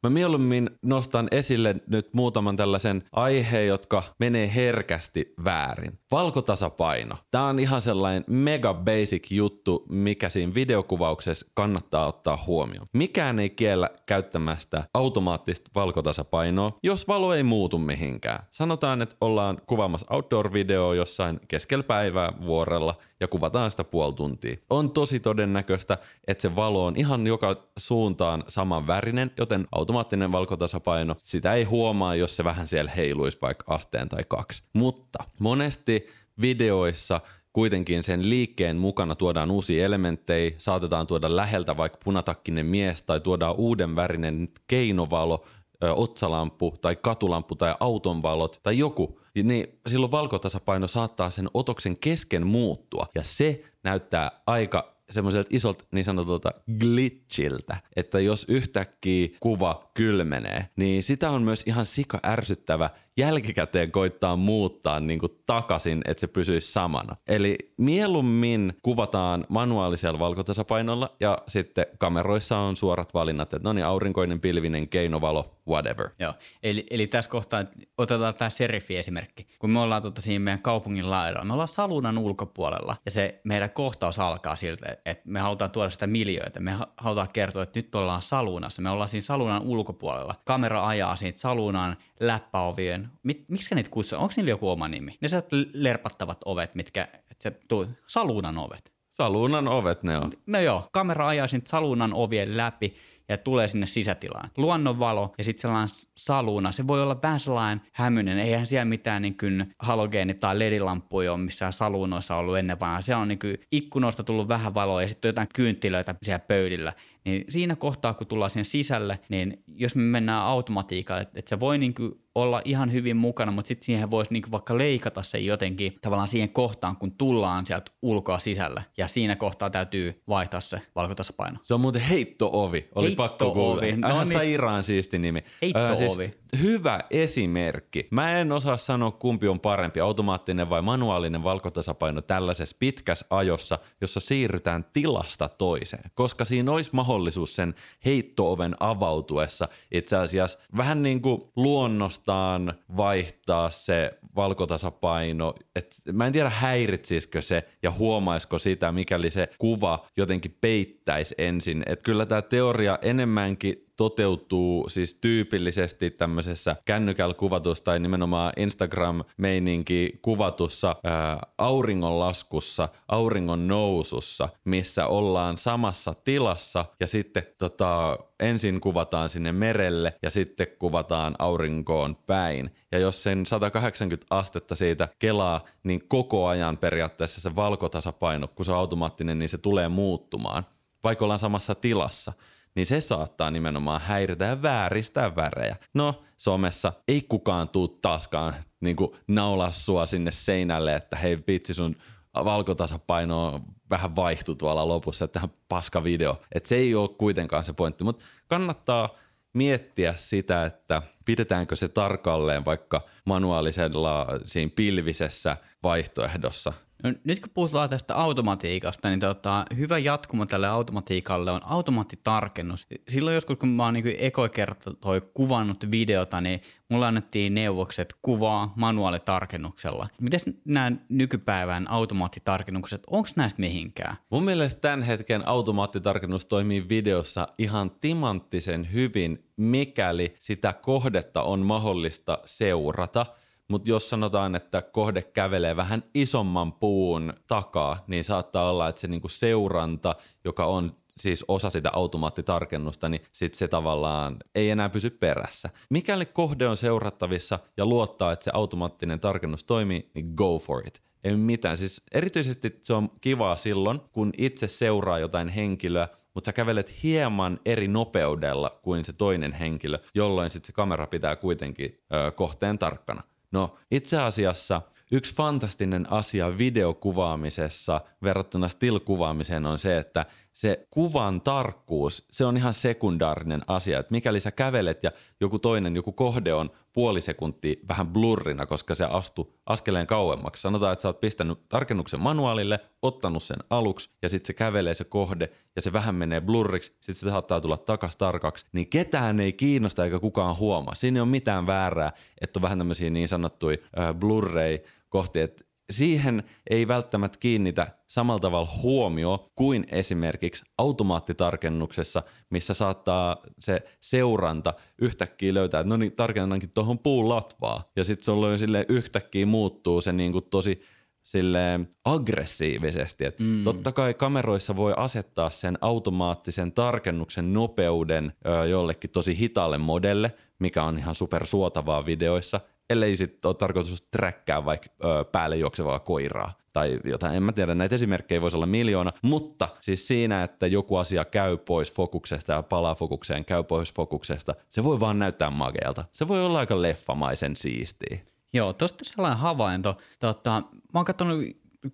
Mä mieluummin nostan esille nyt muutaman tällaisen aiheen, jotka menee herkästi väärin. Valkotasapaino. Tää on ihan sellainen mega basic juttu, mikä siinä videokuvauksessa kannattaa ottaa huomioon. Mikään ei kiellä käyttämästä automaattista valkotasapainoa, jos valo ei muutu mihinkään. Sanotaan, että ollaan kuvaamassa outdoor-videoa jossain keskellä päivää vuorella ja kuvataan sitä puoli tuntia. On tosi todennäköistä, että se valo on ihan joka suuntaan saman värinen, joten automaattinen valkotasapaino, sitä ei huomaa, jos se vähän siellä heiluisi vaikka asteen tai kaksi. Mutta monesti videoissa kuitenkin sen liikkeen mukana tuodaan uusia elementtejä, saatetaan tuoda läheltä vaikka punatakkinen mies tai tuodaan uuden värinen keinovalo, otsalampu tai katulampu tai autonvalot tai joku, niin silloin valkotasapaino saattaa sen otoksen kesken muuttua ja se näyttää aika semmoiselta isolta niin sanotulta glitchiltä, että jos yhtäkkiä kuva kylmenee, niin sitä on myös ihan sika ärsyttävä jälkikäteen koittaa muuttaa niin kuin takaisin, että se pysyisi samana. Eli mieluummin kuvataan manuaalisella valkotasapainolla ja sitten kameroissa on suorat valinnat, että no niin, aurinkoinen, pilvinen, keinovalo, whatever. Joo, eli, eli tässä kohtaa otetaan tämä serifi-esimerkki. Kun me ollaan tota siinä meidän kaupungin laidalla, me ollaan salunan ulkopuolella ja se meidän kohtaus alkaa siltä, että me halutaan tuoda sitä miljöitä. Me halutaan kertoa, että nyt ollaan salunassa. Me ollaan siinä salunan ulkopuolella. Kamera ajaa siitä salunan läppäovien. Miksi niitä kutsuu? Onko niillä joku oma nimi? Ne sieltä lerpattavat ovet, mitkä, se tuu, salunan ovet. Salunan ovet ne on. No joo, kamera ajaa siitä salunan ovien läpi ja tulee sinne sisätilaan. Luonnonvalo ja sitten sellainen saluna, se voi olla vähän sellainen hämyinen. Eihän siellä mitään niin kuin halogeeni- tai ledilampuja ole missään saluunoissa ollut ennen, vaan se on niin kuin ikkunoista tullut vähän valoa ja sitten jotain kynttilöitä siellä pöydillä niin siinä kohtaa, kun tullaan siihen sisälle, niin jos me mennään automatiikalla, että, että se voi niin kuin olla ihan hyvin mukana, mutta sitten siihen voisi niin vaikka leikata se jotenkin tavallaan siihen kohtaan, kun tullaan sieltä ulkoa sisälle. Ja siinä kohtaa täytyy vaihtaa se valkotasapaino. Se on muuten heitto-ovi. Oli heitto pakko kuulla. No Ihan niin. sairaan siisti nimi. Heitto-ovi. Äh, siis hyvä esimerkki. Mä en osaa sanoa, kumpi on parempi, automaattinen vai manuaalinen valkotasapaino tällaisessa pitkässä ajossa, jossa siirrytään tilasta toiseen. Koska siinä olisi mahdollisuus sen heittooven avautuessa itse asiassa vähän niin kuin luonnostaan vaihtaa se valkotasapaino. Et mä en tiedä häiritsisikö se ja huomaisiko sitä, mikäli se kuva jotenkin peittäisi ensin. Et kyllä tämä teoria enemmänkin toteutuu siis tyypillisesti tämmöisessä kännykällä kuvatussa tai nimenomaan Instagram-meininki kuvatussa ää, auringonlaskussa, auringon nousussa, missä ollaan samassa tilassa ja sitten tota, ensin kuvataan sinne merelle ja sitten kuvataan aurinkoon päin. Ja jos sen 180 astetta siitä kelaa, niin koko ajan periaatteessa se valkotasapaino, kun se on automaattinen, niin se tulee muuttumaan, vaikka ollaan samassa tilassa niin se saattaa nimenomaan häiritä ja vääristää värejä. No, somessa ei kukaan tuu taaskaan niin naulaa sua sinne seinälle, että hei vitsi sun valkotasapaino vähän vaihtui tuolla lopussa, että tähän paska video. Että se ei ole kuitenkaan se pointti, mutta kannattaa miettiä sitä, että pidetäänkö se tarkalleen vaikka manuaalisella siinä pilvisessä vaihtoehdossa No, nyt kun puhutaan tästä automatiikasta, niin tota, hyvä jatkumo tälle automatiikalle on automaattitarkennus. Silloin joskus, kun mä oon niin ekoi kerta toi kuvannut videota, niin mulla annettiin neuvokset kuvaa manuaalitarkennuksella. Miten nämä nykypäivän automaattitarkennukset, onko näistä mihinkään? Mun mielestä tämän hetken automaattitarkennus toimii videossa ihan timanttisen hyvin, mikäli sitä kohdetta on mahdollista seurata – mutta jos sanotaan, että kohde kävelee vähän isomman puun takaa, niin saattaa olla, että se niinku seuranta, joka on siis osa sitä automaattitarkennusta, niin sit se tavallaan ei enää pysy perässä. Mikäli kohde on seurattavissa ja luottaa, että se automaattinen tarkennus toimii, niin go for it. Ei mitään. Siis erityisesti se on kivaa silloin, kun itse seuraa jotain henkilöä, mutta sä kävelet hieman eri nopeudella kuin se toinen henkilö, jolloin sitten se kamera pitää kuitenkin ö, kohteen tarkkana. No itse asiassa yksi fantastinen asia videokuvaamisessa verrattuna still-kuvaamiseen on se, että se kuvan tarkkuus, se on ihan sekundaarinen asia. Että mikäli sä kävelet ja joku toinen, joku kohde on puoli sekuntia vähän blurrina, koska se astu askeleen kauemmaksi. Sanotaan, että sä oot pistänyt tarkennuksen manuaalille, ottanut sen aluksi ja sitten se kävelee se kohde ja se vähän menee blurriksi, sitten se saattaa tulla takas tarkaksi, niin ketään ei kiinnosta eikä kukaan huomaa. Siinä ei ole mitään väärää, että on vähän tämmöisiä niin sanottuja blurrei kohti, että siihen ei välttämättä kiinnitä samalla tavalla huomio kuin esimerkiksi automaattitarkennuksessa, missä saattaa se seuranta yhtäkkiä löytää, että no niin, tarkennankin tuohon puun latvaa. Ja sitten sulla sille yhtäkkiä muuttuu se niin kuin tosi sille aggressiivisesti. Et mm. Totta kai kameroissa voi asettaa sen automaattisen tarkennuksen nopeuden ö, jollekin tosi hitaalle modelle, mikä on ihan super suotavaa videoissa ellei sitten ole tarkoitus träkkää vaikka ö, päälle juoksevaa koiraa tai jotain, en mä tiedä, näitä esimerkkejä voisi olla miljoona, mutta siis siinä, että joku asia käy pois fokuksesta ja palaa fokukseen, käy pois fokuksesta, se voi vaan näyttää magealta. Se voi olla aika leffamaisen siistiä. Joo, tosta sellainen havainto. Tota, mä oon katsonut,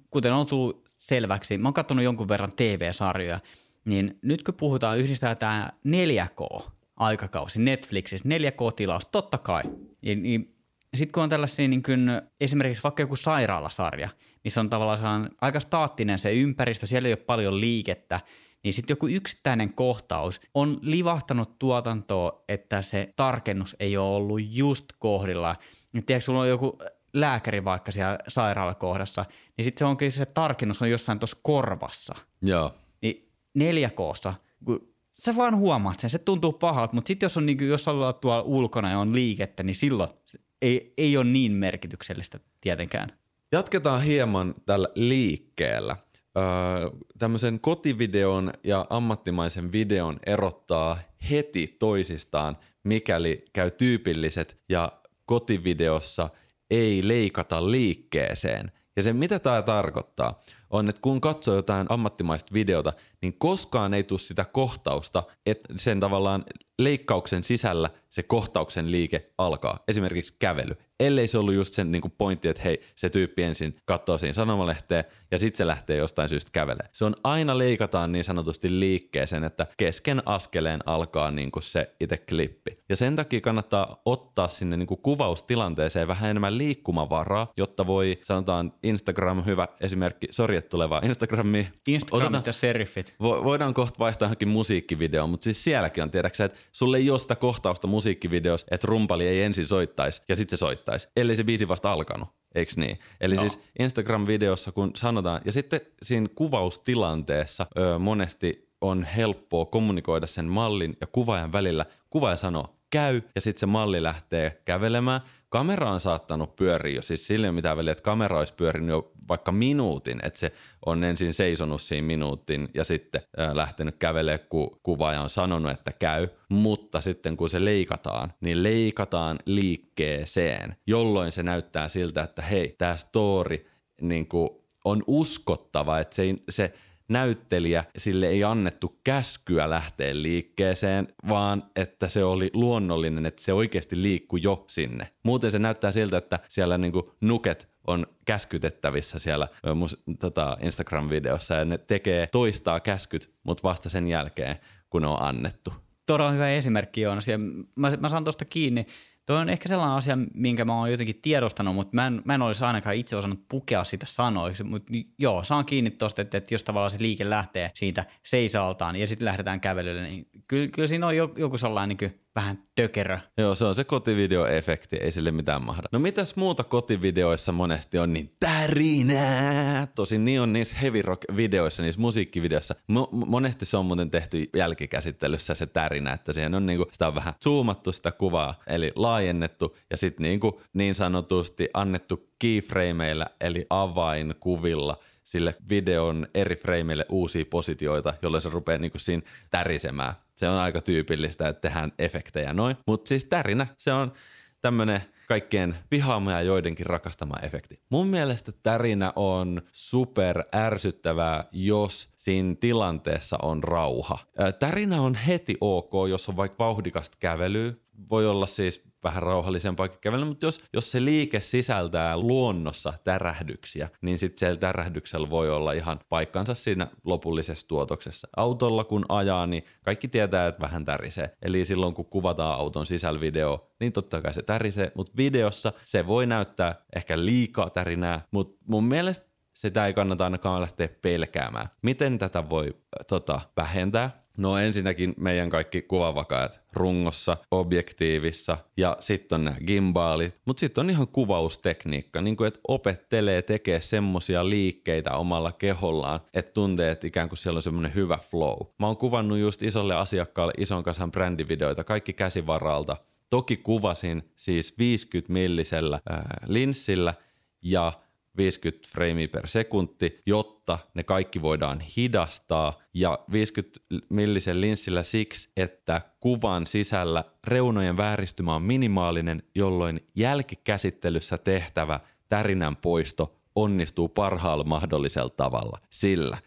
kuten on tullut selväksi, mä oon katsonut jonkun verran TV-sarjoja, niin nyt kun puhutaan yhdistää tämä 4K-aikakausi Netflixissä, 4K-tilaus, totta kai, niin, niin sitten kun on tällaisia niin kuin, esimerkiksi vaikka joku sairaalasarja, missä on tavallaan aika staattinen se ympäristö, siellä ei ole paljon liikettä, niin sitten joku yksittäinen kohtaus on livahtanut tuotantoa, että se tarkennus ei ole ollut just kohdilla. Tiedätkö, sulla on joku lääkäri vaikka siellä sairaalakohdassa, niin sitten se onkin se tarkennus on jossain tuossa korvassa. Joo. Niin 4Kssa, kun sä vaan huomaat sen, se tuntuu pahalta, mutta sitten jos, on, niin kuin, jos ollaan tuolla ulkona ja on liikettä, niin silloin ei, ei ole niin merkityksellistä tietenkään. Jatketaan hieman tällä liikkeellä. Öö, tämmöisen kotivideon ja ammattimaisen videon erottaa heti toisistaan, mikäli käy tyypilliset ja kotivideossa ei leikata liikkeeseen. Ja se mitä tämä tarkoittaa on, että kun katsoo jotain ammattimaista videota, niin koskaan ei tule sitä kohtausta, että sen tavallaan leikkauksen sisällä se kohtauksen liike alkaa. Esimerkiksi kävely. Ellei se ollut just sen niin pointti, että hei, se tyyppi ensin katsoo siinä sanomalehteen ja sitten se lähtee jostain syystä kävelemään. Se on aina leikataan niin sanotusti liikkeeseen, että kesken askeleen alkaa niin kuin se itse klippi. Ja sen takia kannattaa ottaa sinne niin kuin kuvaustilanteeseen vähän enemmän liikkumavaraa, jotta voi, sanotaan Instagram hyvä esimerkki, sori että tulevaa Instagramiin. Instagramit Otetaan, ja serifit. Vo, voidaan kohta vaihtaa johonkin musiikkivideo, mutta siis sielläkin on, tiedäksä, että sulle ei ole sitä kohtausta musiikkivideossa, että rumpali ei ensin soittaisi ja sitten se soittaisi, ellei se biisi vasta alkanut. Eikö niin? Eli no. siis Instagram-videossa, kun sanotaan, ja sitten siinä kuvaustilanteessa ö, monesti on helppoa kommunikoida sen mallin ja kuvaajan välillä. Kuvaaja sanoo, käy, ja sitten se malli lähtee kävelemään. Kamera on saattanut pyöriä jo, siis sille mitä väliä, että kamera olisi pyörinyt jo vaikka minuutin, että se on ensin seisonut siinä minuutin ja sitten lähtenyt kävelemään, kun kuvaaja on sanonut, että käy. Mutta sitten kun se leikataan, niin leikataan liikkeeseen, jolloin se näyttää siltä, että hei, tämä story niin kuin on uskottava, että se, se näyttelijä, sille ei annettu käskyä lähteä liikkeeseen, vaan että se oli luonnollinen, että se oikeasti liikkui jo sinne. Muuten se näyttää siltä, että siellä niinku nuket on käskytettävissä siellä tota Instagram-videossa ja ne tekee toistaa käskyt, mutta vasta sen jälkeen, kun ne on annettu. Todella hyvä esimerkki Joonas mä, mä saan tuosta kiinni. Tuo on ehkä sellainen asia, minkä mä oon jotenkin tiedostanut, mutta mä en, mä en olisi ainakaan itse osannut pukea sitä sanoiksi. Mutta joo, saan kiinni tuosta, että, että jos tavallaan se liike lähtee siitä seisaltaan ja sitten lähdetään kävelylle, niin kyllä, kyllä siinä on joku sellainen niin vähän tökerö. Joo, se on se kotivideoefekti, ei sille mitään mahda. No mitäs muuta kotivideoissa monesti on niin tärinää? Tosin niin on niissä heavy rock videoissa, niissä musiikkivideoissa. Mo- monesti se on muuten tehty jälkikäsittelyssä se tärinä, että siihen on niinku, sitä on vähän zoomattu sitä kuvaa, eli laajennettu ja sitten niinku niin sanotusti annettu keyframeilla, eli avainkuvilla sille videon eri frameille uusia positioita, jolloin se rupeaa niinku siinä tärisemään. Se on aika tyypillistä, että tehdään efektejä noin. Mutta siis tärinä, se on tämmöinen kaikkien vihaama ja joidenkin rakastama efekti. Mun mielestä tärinä on super ärsyttävää, jos siinä tilanteessa on rauha. Tärinä on heti ok, jos on vaikka vauhdikasta kävelyä. Voi olla siis vähän rauhallisempaa kävellä, mutta jos, jos se liike sisältää luonnossa tärähdyksiä, niin sitten siellä tärähdyksellä voi olla ihan paikkansa siinä lopullisessa tuotoksessa. Autolla kun ajaa, niin kaikki tietää, että vähän tärisee. Eli silloin kun kuvataan auton sisällä video, niin totta kai se tärisee, mutta videossa se voi näyttää ehkä liikaa tärinää, mutta mun mielestä sitä ei kannata ainakaan lähteä pelkäämään. Miten tätä voi tota, vähentää? No ensinnäkin meidän kaikki kuvavakaat rungossa, objektiivissa ja sitten on nämä gimbaalit. Mutta sitten on ihan kuvaustekniikka, niin kuin että opettelee tekee semmosia liikkeitä omalla kehollaan, että tuntee, että ikään kuin siellä on semmoinen hyvä flow. Mä oon kuvannut just isolle asiakkaalle ison kasan brändivideoita, kaikki käsivaralta. Toki kuvasin siis 50 millisellä ää, linssillä ja 50 freimiä per sekunti, jotta ne kaikki voidaan hidastaa ja 50 millisen linssillä siksi, että kuvan sisällä reunojen vääristymä on minimaalinen, jolloin jälkikäsittelyssä tehtävä tärinän poisto onnistuu parhaalla mahdollisella tavalla. Sillä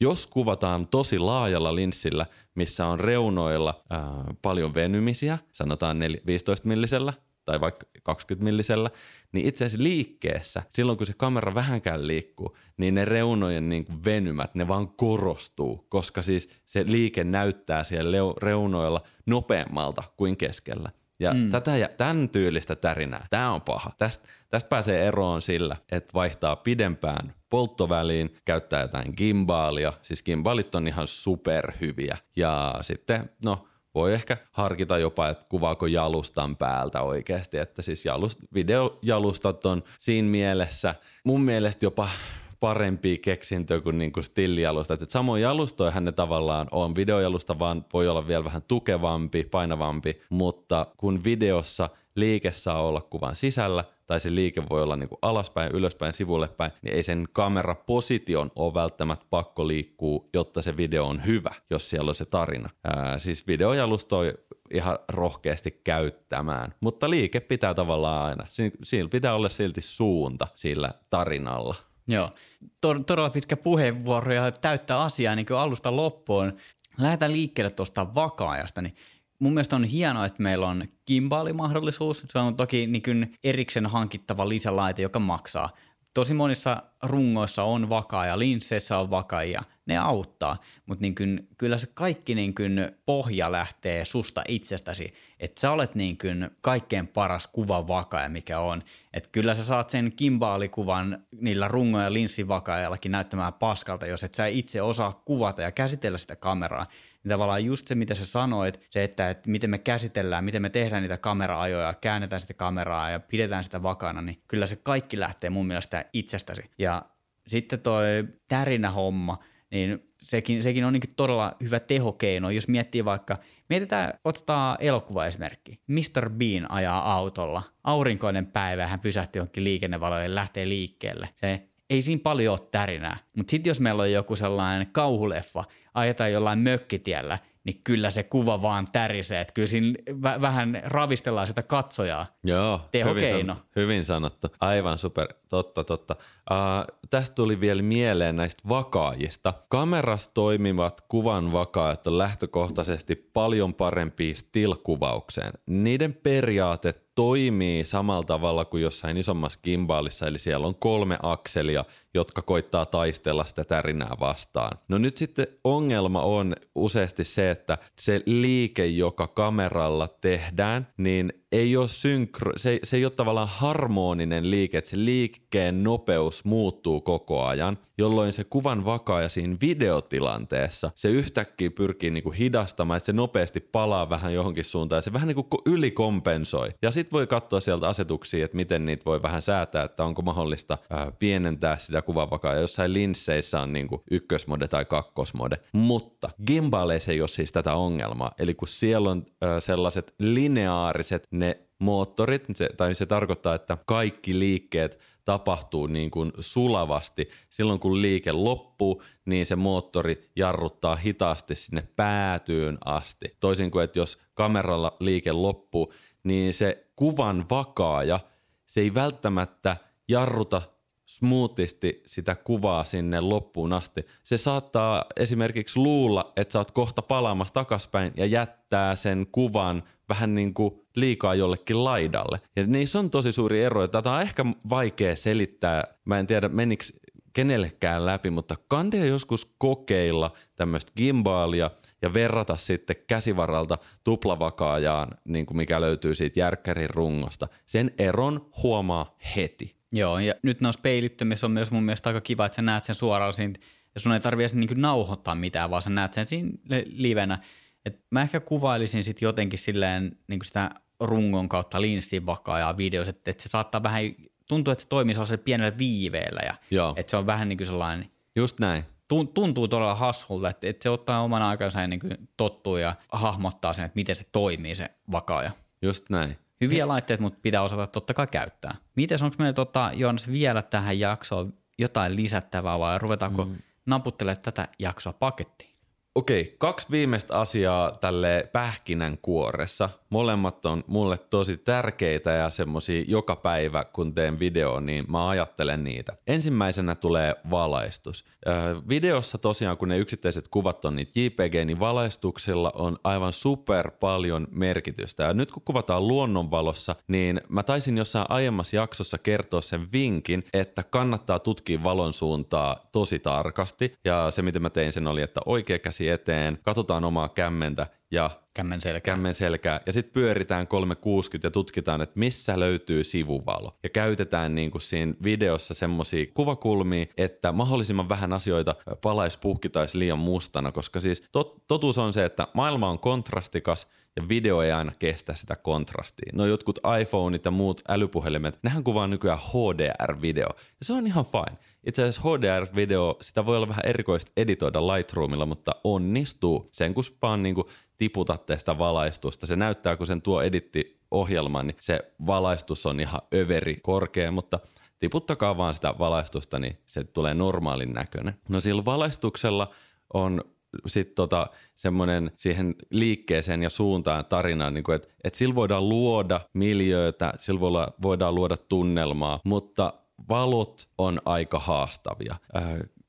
jos kuvataan tosi laajalla linssillä, missä on reunoilla ää, paljon venymisiä, sanotaan 15 millisellä tai vaikka 20 millisellä, niin itse asiassa liikkeessä, silloin kun se kamera vähänkään liikkuu, niin ne reunojen niin kuin venymät, ne vaan korostuu, koska siis se liike näyttää siellä reunoilla nopeammalta kuin keskellä. Ja mm. tätä ja tämän tyylistä tärinää, tämä on paha. Tästä, tästä pääsee eroon sillä, että vaihtaa pidempään polttoväliin, käyttää jotain gimbaalia. Siis gimbaalit on ihan superhyviä. Ja sitten, no voi ehkä harkita jopa, että kuvaako jalustan päältä oikeasti, että siis jalust, videojalustat on siinä mielessä mun mielestä jopa parempi keksintö kuin, niin kuin stillialustat. Et samoin jalustoihan ne tavallaan on. Videojalusta vaan voi olla vielä vähän tukevampi, painavampi, mutta kun videossa liike saa olla kuvan sisällä, tai se liike voi olla niin kuin alaspäin, ylöspäin, sivulle päin, niin ei sen kameraposition ole välttämättä pakko liikkuu, jotta se video on hyvä, jos siellä on se tarina. Ää, siis videojalustoi ihan rohkeasti käyttämään, mutta liike pitää tavallaan aina. Siinä pitää olla silti suunta sillä tarinalla. Joo, todella pitkä puheenvuoro ja täyttää asiaa niin kuin alusta loppuun. Lähdetään liikkeelle tuosta vakaajasta, niin mun mielestä on hienoa, että meillä on kimbaalimahdollisuus. Se on toki niin erikseen hankittava lisälaite, joka maksaa. Tosi monissa rungoissa on vakaa ja linsseissä on vakaa ja ne auttaa, mutta niin kuin, kyllä se kaikki niin kuin pohja lähtee susta itsestäsi, että sä olet niin kuin kaikkein paras kuvan vakaaja, mikä on. Että kyllä sä saat sen kimbaalikuvan niillä rungo- ja linssivakaajallakin näyttämään paskalta, jos et sä itse osaa kuvata ja käsitellä sitä kameraa niin tavallaan just se, mitä sä sanoit, se, että, että miten me käsitellään, miten me tehdään niitä kamera-ajoja, käännetään sitä kameraa ja pidetään sitä vakana, niin kyllä se kaikki lähtee mun mielestä itsestäsi. Ja sitten toi tärinä homma, niin sekin, sekin on niin todella hyvä tehokeino, jos miettii vaikka, mietitään, otetaan elokuvaesimerkki. Mr. Bean ajaa autolla, aurinkoinen päivä, hän pysähtyy johonkin liikennevaloille, lähtee liikkeelle. Se ei siinä paljon ole tärinää. Mutta sitten jos meillä on joku sellainen kauhuleffa, ajetaan jollain mökkitiellä, niin kyllä se kuva vaan tärisee. Että kyllä siinä v- vähän ravistellaan sitä katsojaa. Joo, Tehokeino. Hyvin, san- hyvin sanottu. Aivan super, totta, totta. Uh, tästä tuli vielä mieleen näistä vakaajista. Kameras toimivat kuvan vakaajat on lähtökohtaisesti paljon parempi still-kuvaukseen. Niiden periaate toimii samalla tavalla kuin jossain isommassa gimbaalissa, eli siellä on kolme akselia, jotka koittaa taistella sitä tärinää vastaan. No nyt sitten ongelma on useasti se, että se liike, joka kameralla tehdään, niin ei ole synkro, se, se ei ole tavallaan harmoninen liike, että se liikkeen nopeus muuttuu koko ajan, jolloin se kuvan vakaaja siinä videotilanteessa, se yhtäkkiä pyrkii niinku hidastamaan, että se nopeasti palaa vähän johonkin suuntaan ja se vähän niinku ylikompensoi. Ja sitten voi katsoa sieltä asetuksia, että miten niitä voi vähän säätää, että onko mahdollista ää, pienentää sitä kuvan vakaajaa. Jossain linsseissä on niinku ykkösmode tai kakkosmode, mutta gimbaleissa ei ole siis tätä ongelmaa. Eli kun siellä on ää, sellaiset lineaariset, ne moottorit, se, tai se tarkoittaa, että kaikki liikkeet tapahtuu niin kuin sulavasti. Silloin kun liike loppuu, niin se moottori jarruttaa hitaasti sinne päätyyn asti. Toisin kuin, että jos kameralla liike loppuu, niin se kuvan vakaaja, se ei välttämättä jarruta smoothisti sitä kuvaa sinne loppuun asti. Se saattaa esimerkiksi luulla, että sä oot kohta palaamassa takaspäin ja jättää sen kuvan vähän niin kuin liikaa jollekin laidalle. Ja niissä on tosi suuri ero. Tätä on ehkä vaikea selittää. Mä en tiedä, menikö kenellekään läpi, mutta kandia joskus kokeilla tämmöistä gimbaalia ja verrata sitten käsivaralta tuplavakaajaan, niin kuin mikä löytyy siitä järkkärin rungosta. Sen eron huomaa heti. Joo, ja nyt noissa peilittymissä on myös mun mielestä aika kiva, että sä näet sen suoraan siitä, ja sun ei tarvitse niin nauhoittaa mitään, vaan sä näet sen siinä livenä. Et mä ehkä kuvailisin sitten jotenkin silleen niin sitä rungon kautta linssin vakaajaa videossa, että, että se saattaa vähän, tuntuu, että se toimii sellaisella pienellä viiveellä ja Joo. että se on vähän niin kuin sellainen. Just näin. Tuntuu todella hassulta, että, että se ottaa oman aikansa ja niin kuin tottuu ja hahmottaa sen, että miten se toimii se vakaaja. Just näin. Hyviä laitteita, mutta pitää osata totta kai käyttää. Miten onko meillä tota, Joonas vielä tähän jaksoon jotain lisättävää vai ruvetaanko mm. naputtelemaan tätä jaksoa pakettiin? Okei, kaksi viimeistä asiaa tälle pähkinän kuoressa. Molemmat on mulle tosi tärkeitä ja semmosia joka päivä, kun teen video, niin mä ajattelen niitä. Ensimmäisenä tulee valaistus. Videossa tosiaan, kun ne yksittäiset kuvat on niitä JPG, niin valaistuksilla on aivan super paljon merkitystä. Ja nyt kun kuvataan luonnonvalossa, niin mä taisin jossain aiemmassa jaksossa kertoa sen vinkin, että kannattaa tutkia valon suuntaa tosi tarkasti. Ja se, mitä mä tein sen oli, että oikea käsi eteen, katsotaan omaa kämmentä ja kämmen selkää. Kämmen selkää. Ja sitten pyöritään 360 ja tutkitaan, että missä löytyy sivuvalo. Ja käytetään niin kuin siinä videossa semmoisia kuvakulmia, että mahdollisimman vähän asioita palais puhkitaisi liian mustana, koska siis tot, totuus on se, että maailma on kontrastikas ja video ei aina kestä sitä kontrastia. No jotkut iPhoneit ja muut älypuhelimet, nehän kuvaa nykyään HDR-video ja se on ihan fine. Itse asiassa HDR-video, sitä voi olla vähän erikoista editoida Lightroomilla, mutta onnistuu. Sen kun vaan niin kuin tiputatte sitä valaistusta. Se näyttää, kun sen tuo editti ohjelman, niin se valaistus on ihan överi korkea, mutta tiputtakaa vaan sitä valaistusta, niin se tulee normaalin näköinen. No sillä valaistuksella on sitten tota, semmoinen siihen liikkeeseen ja suuntaan tarinaan, niin että et sillä voidaan luoda miljöötä, sillä voidaan luoda tunnelmaa, mutta valot on aika haastavia. Äh,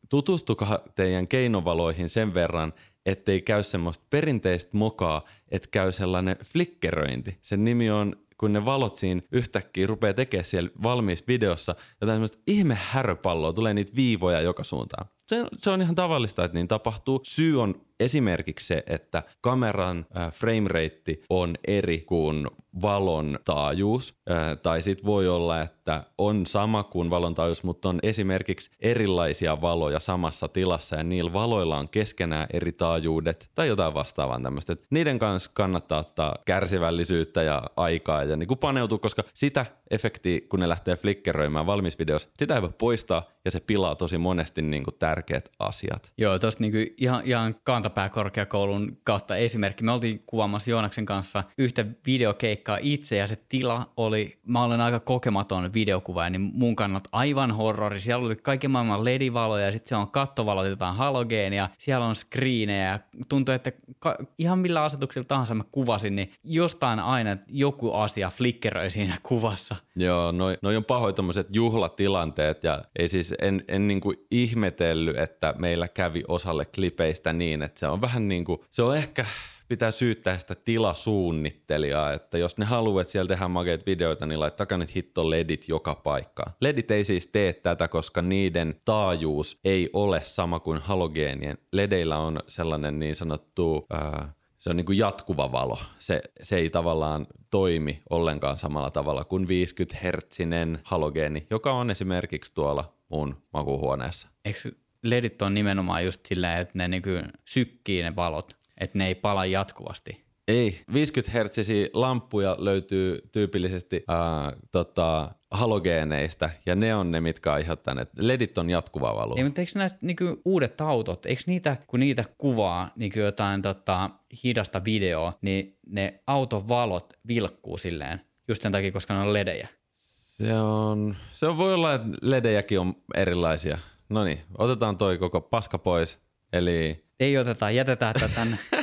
tutustukaa teidän keinovaloihin sen verran, ettei käy semmoista perinteistä mokaa, että käy sellainen flickeröinti. Sen nimi on kun ne valot siinä yhtäkkiä rupeaa tekemään siellä valmiissa videossa jotain semmoista ihme häröpalloa, tulee niitä viivoja joka suuntaan. Se, se on ihan tavallista, että niin tapahtuu. Syy on esimerkiksi se, että kameran äh, frame rate on eri kuin valon taajuus. Äh, tai sitten voi olla, että on sama kuin valon taajuus, mutta on esimerkiksi erilaisia valoja samassa tilassa ja niillä valoilla on keskenään eri taajuudet tai jotain vastaavaa tämmöistä. Niiden kanssa kannattaa ottaa kärsivällisyyttä ja aikaa ja niin paneutua, koska sitä efektiä, kun ne lähtee flickeröimään valmisvideossa, sitä ei voi poistaa ja se pilaa tosi monesti niin kuin tärkeät asiat. Joo, tuosta niin ihan, ihan kantapääkorkeakoulun kautta esimerkki. Me oltiin kuvaamassa Joonaksen kanssa yhtä videokeikkaa itse ja se tila oli, mä olen aika kokematon videokuvaaja, niin mun kannalta aivan horrori. Siellä oli kaiken maailman ledivaloja ja sitten siellä on kattovalot, jotain halogeenia, siellä on screenejä ja tuntui, että ka- ihan millä asetuksilla tahansa mä kuvasin, niin jostain aina joku asia flickeröi siinä kuvassa. Joo, noi, noi on pahoin juhlatilanteet ja ei siis en, en niinku ihmetellyt, että meillä kävi osalle klipeistä niin, että se on vähän niin kuin, se on ehkä pitää syyttää sitä tilasuunnittelijaa, että jos ne haluaa, että siellä tehdään makeita videoita, niin laittakaa nyt hitto ledit joka paikkaan. Ledit ei siis tee tätä, koska niiden taajuus ei ole sama kuin halogeenien. Ledeillä on sellainen niin sanottu... Ää, se on niin kuin jatkuva valo. Se, se ei tavallaan toimi ollenkaan samalla tavalla kuin 50 hertsinen halogeeni, joka on esimerkiksi tuolla mun makuuhuoneessa. Eikö ledit on nimenomaan just silleen, että ne niinku sykkii ne valot, että ne ei pala jatkuvasti? Ei. 50 hertsisiä lampuja löytyy tyypillisesti ää, tota, halogeeneista, ja ne on ne, mitkä aiheuttaneet. Ledit on jatkuva valo. Ei, mutta eikö nämä niinku, uudet autot, eikö niitä, kun niitä kuvaa niinku jotain tota, hidasta videoa, niin ne auton valot vilkkuu silleen just sen takia, koska ne on ledejä. Se on, se on, voi olla, että ledejäkin on erilaisia. No niin, otetaan toi koko paska pois. Eli Ei oteta, jätetään tätä tänne.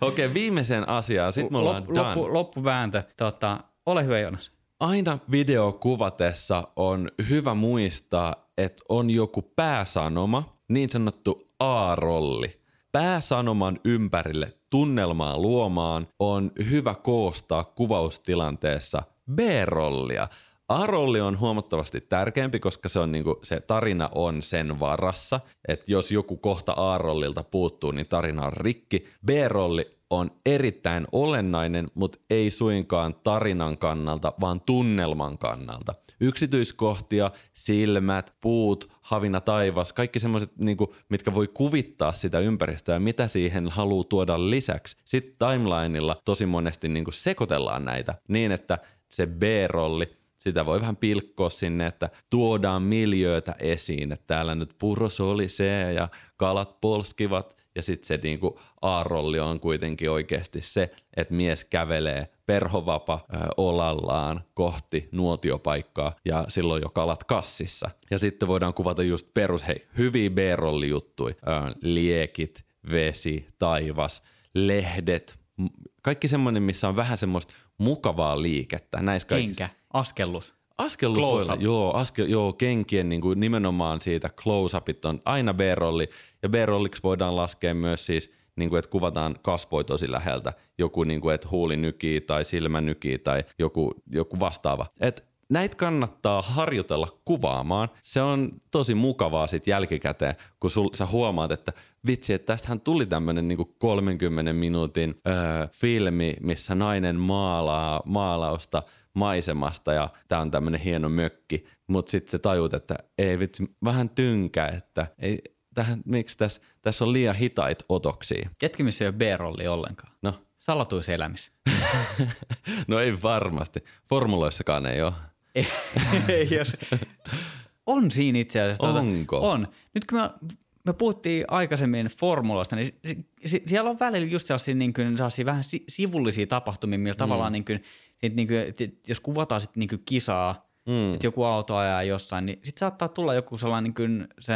okei, okay, viimeiseen asiaan, sitten me ollaan loppu, done. loppu, loppuvääntö. Tota, ole hyvä Jonas. Aina videokuvatessa on hyvä muistaa, että on joku pääsanoma, niin sanottu A-rolli. Pääsanoman ympärille tunnelmaa luomaan on hyvä koostaa kuvaustilanteessa B-rollia. A-rolli on huomattavasti tärkeämpi, koska se, on niinku, se tarina on sen varassa. Että jos joku kohta A-rollilta puuttuu, niin tarina on rikki. B-rolli on erittäin olennainen, mutta ei suinkaan tarinan kannalta, vaan tunnelman kannalta. Yksityiskohtia, silmät, puut, havina taivas, kaikki semmoiset, niinku, mitkä voi kuvittaa sitä ympäristöä mitä siihen haluaa tuoda lisäksi. Sitten timelineilla tosi monesti niinku sekoitellaan näitä niin, että se B-rolli sitä voi vähän pilkkoa sinne, että tuodaan miljöötä esiin, että täällä nyt puros oli se ja kalat polskivat ja sitten se niinku A-rolli on kuitenkin oikeasti se, että mies kävelee perhovapa ö, olallaan kohti nuotiopaikkaa ja silloin jo kalat kassissa. Ja sitten voidaan kuvata just perus, hei, hyviä B-rollijuttui, liekit, vesi, taivas, lehdet, kaikki semmoinen, missä on vähän semmoista mukavaa liikettä. Näissä kaikissa. Kenkä, askellus. Askellus voi Close olla, up. joo, askel, joo, kenkien niin kuin nimenomaan siitä close-upit on aina B-rolli. Ja B-rolliksi voidaan laskea myös siis, niin kuin, että kuvataan kasvoi tosi läheltä. Joku, niin kuin, että huuli nykii tai silmä nykii tai joku, joku vastaava. Et näitä kannattaa harjoitella kuvaamaan. Se on tosi mukavaa sit jälkikäteen, kun sul, sä huomaat, että vitsi, että tästähän tuli tämmönen niinku 30 minuutin öö, filmi, missä nainen maalaa maalausta maisemasta ja tää on tämmönen hieno mökki, mutta sitten se tajut, että ei vitsi, vähän tynkä, että ei, tähän, miksi tässä, tässä on liian hitaita otoksia. Tiedätkö, missä ei ole B-rolli ollenkaan? No, Salatuiselämissä. no ei varmasti. Formuloissakaan ei ole. Jos... On siinä itse asiassa. tuota- Onko? On. Nyt kun me, me puhuttiin aikaisemmin formuloista, niin si, si, siellä on välillä just sellaisia, niin kuin, sellaisia vähän si, sivullisia tapahtumia, millä mm. tavallaan niin kuin, niin kuin, jos kuvataan sit, niin kuin kisaa, mm. että joku auto ajaa jossain, niin sitten saattaa tulla joku sellainen niin kuin, se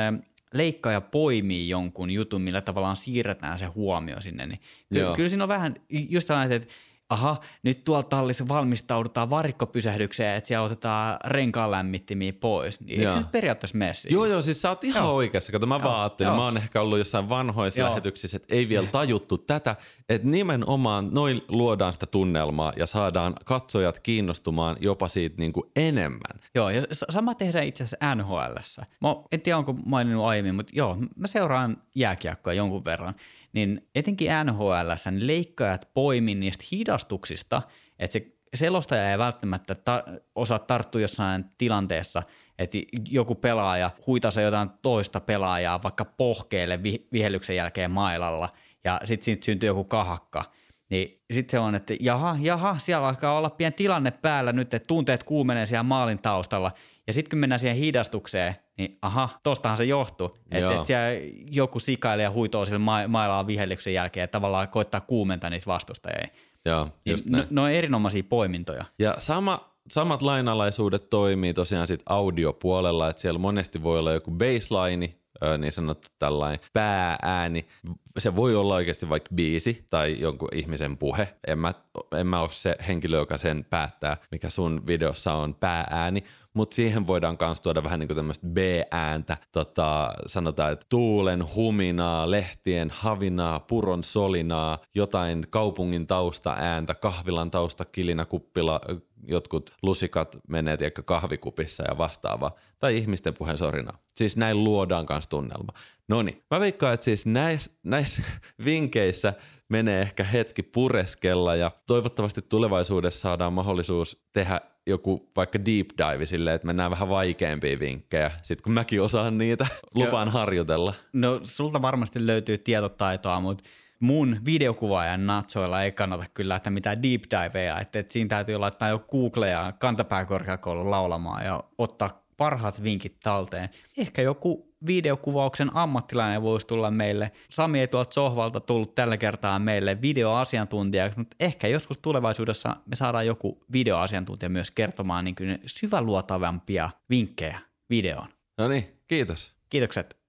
leikkaaja poimii jonkun jutun, millä tavallaan siirretään se huomio sinne. Niin ky- kyllä siinä on vähän just sellainen, että aha, nyt tuolla tallissa valmistaudutaan varikkopysähdykseen, että siellä otetaan renkaan lämmittimiä pois. Niin eikö se nyt periaatteessa mene siihen? Joo, joo, siis sä oot ihan Joo. oikeassa. Kato, mä Joo, vaan ajattelin, joo. mä oon ehkä ollut jossain vanhoissa Joo. lähetyksissä, että ei vielä tajuttu tätä, että nimenomaan noin luodaan sitä tunnelmaa ja saadaan katsojat kiinnostumaan jopa siitä niin kuin enemmän. Joo, ja sama tehdään itse asiassa NHLssä. Mä en tiedä, onko maininnut aiemmin, mutta joo, mä seuraan jääkiekkoa jonkun verran. Niin etenkin NHLssä niin leikkaajat poimi niistä hidastuksista, että se selostaja ei välttämättä ta- osaa tarttua jossain tilanteessa, että joku pelaaja huitasee jotain toista pelaajaa vaikka pohkeelle vi- vihellyksen jälkeen mailalla, ja sitten siitä syntyy joku kahakka. Niin sitten se on, että jaha, jaha, siellä alkaa olla pieni tilanne päällä nyt, että tunteet kuumenee siellä maalin taustalla. Ja sitten kun mennään siihen hidastukseen, niin aha, tostahan se johtuu. Että et siellä joku sikailija huitoo sille ma- mailaan vihellyksen jälkeen ja tavallaan koittaa kuumentaa niitä vastustajia. Joo, Niin just no, näin. ne on erinomaisia poimintoja. Ja sama, samat lainalaisuudet toimii tosiaan sit audiopuolella, että siellä monesti voi olla joku baseline, niin sanottu tällainen pääääni. Se voi olla oikeasti vaikka biisi tai jonkun ihmisen puhe. En mä, en mä ole se henkilö, joka sen päättää, mikä sun videossa on pääääni, mutta siihen voidaan myös tuoda vähän niin kuin tämmöistä B-ääntä. Tota, sanotaan, että tuulen huminaa, lehtien havinaa, puron solinaa, jotain kaupungin taustaääntä, kahvilan taustakilinä, kuppila, jotkut lusikat menee tiedätkö, kahvikupissa ja vastaavaa. Tai ihmisten puheen sorina. Siis näin luodaan kanssa tunnelma. No niin, mä veikkaan, että siis näissä, näissä vinkeissä menee ehkä hetki pureskella ja toivottavasti tulevaisuudessa saadaan mahdollisuus tehdä joku vaikka deep dive silleen, että mennään vähän vaikeampia vinkkejä. Sitten kun mäkin osaan niitä, lupaan harjoitella. No sulta varmasti löytyy tietotaitoa, mutta mun videokuvaajan natsoilla ei kannata kyllä lähteä mitään deep diveja, että, että siinä täytyy laittaa jo Google ja kantapääkorkeakoulun laulamaan ja ottaa parhaat vinkit talteen. Ehkä joku videokuvauksen ammattilainen voisi tulla meille. Sami ei tuolta sohvalta tullut tällä kertaa meille videoasiantuntija, mutta ehkä joskus tulevaisuudessa me saadaan joku videoasiantuntija myös kertomaan niin syväluotavampia vinkkejä videoon. No niin, kiitos. Kiitokset.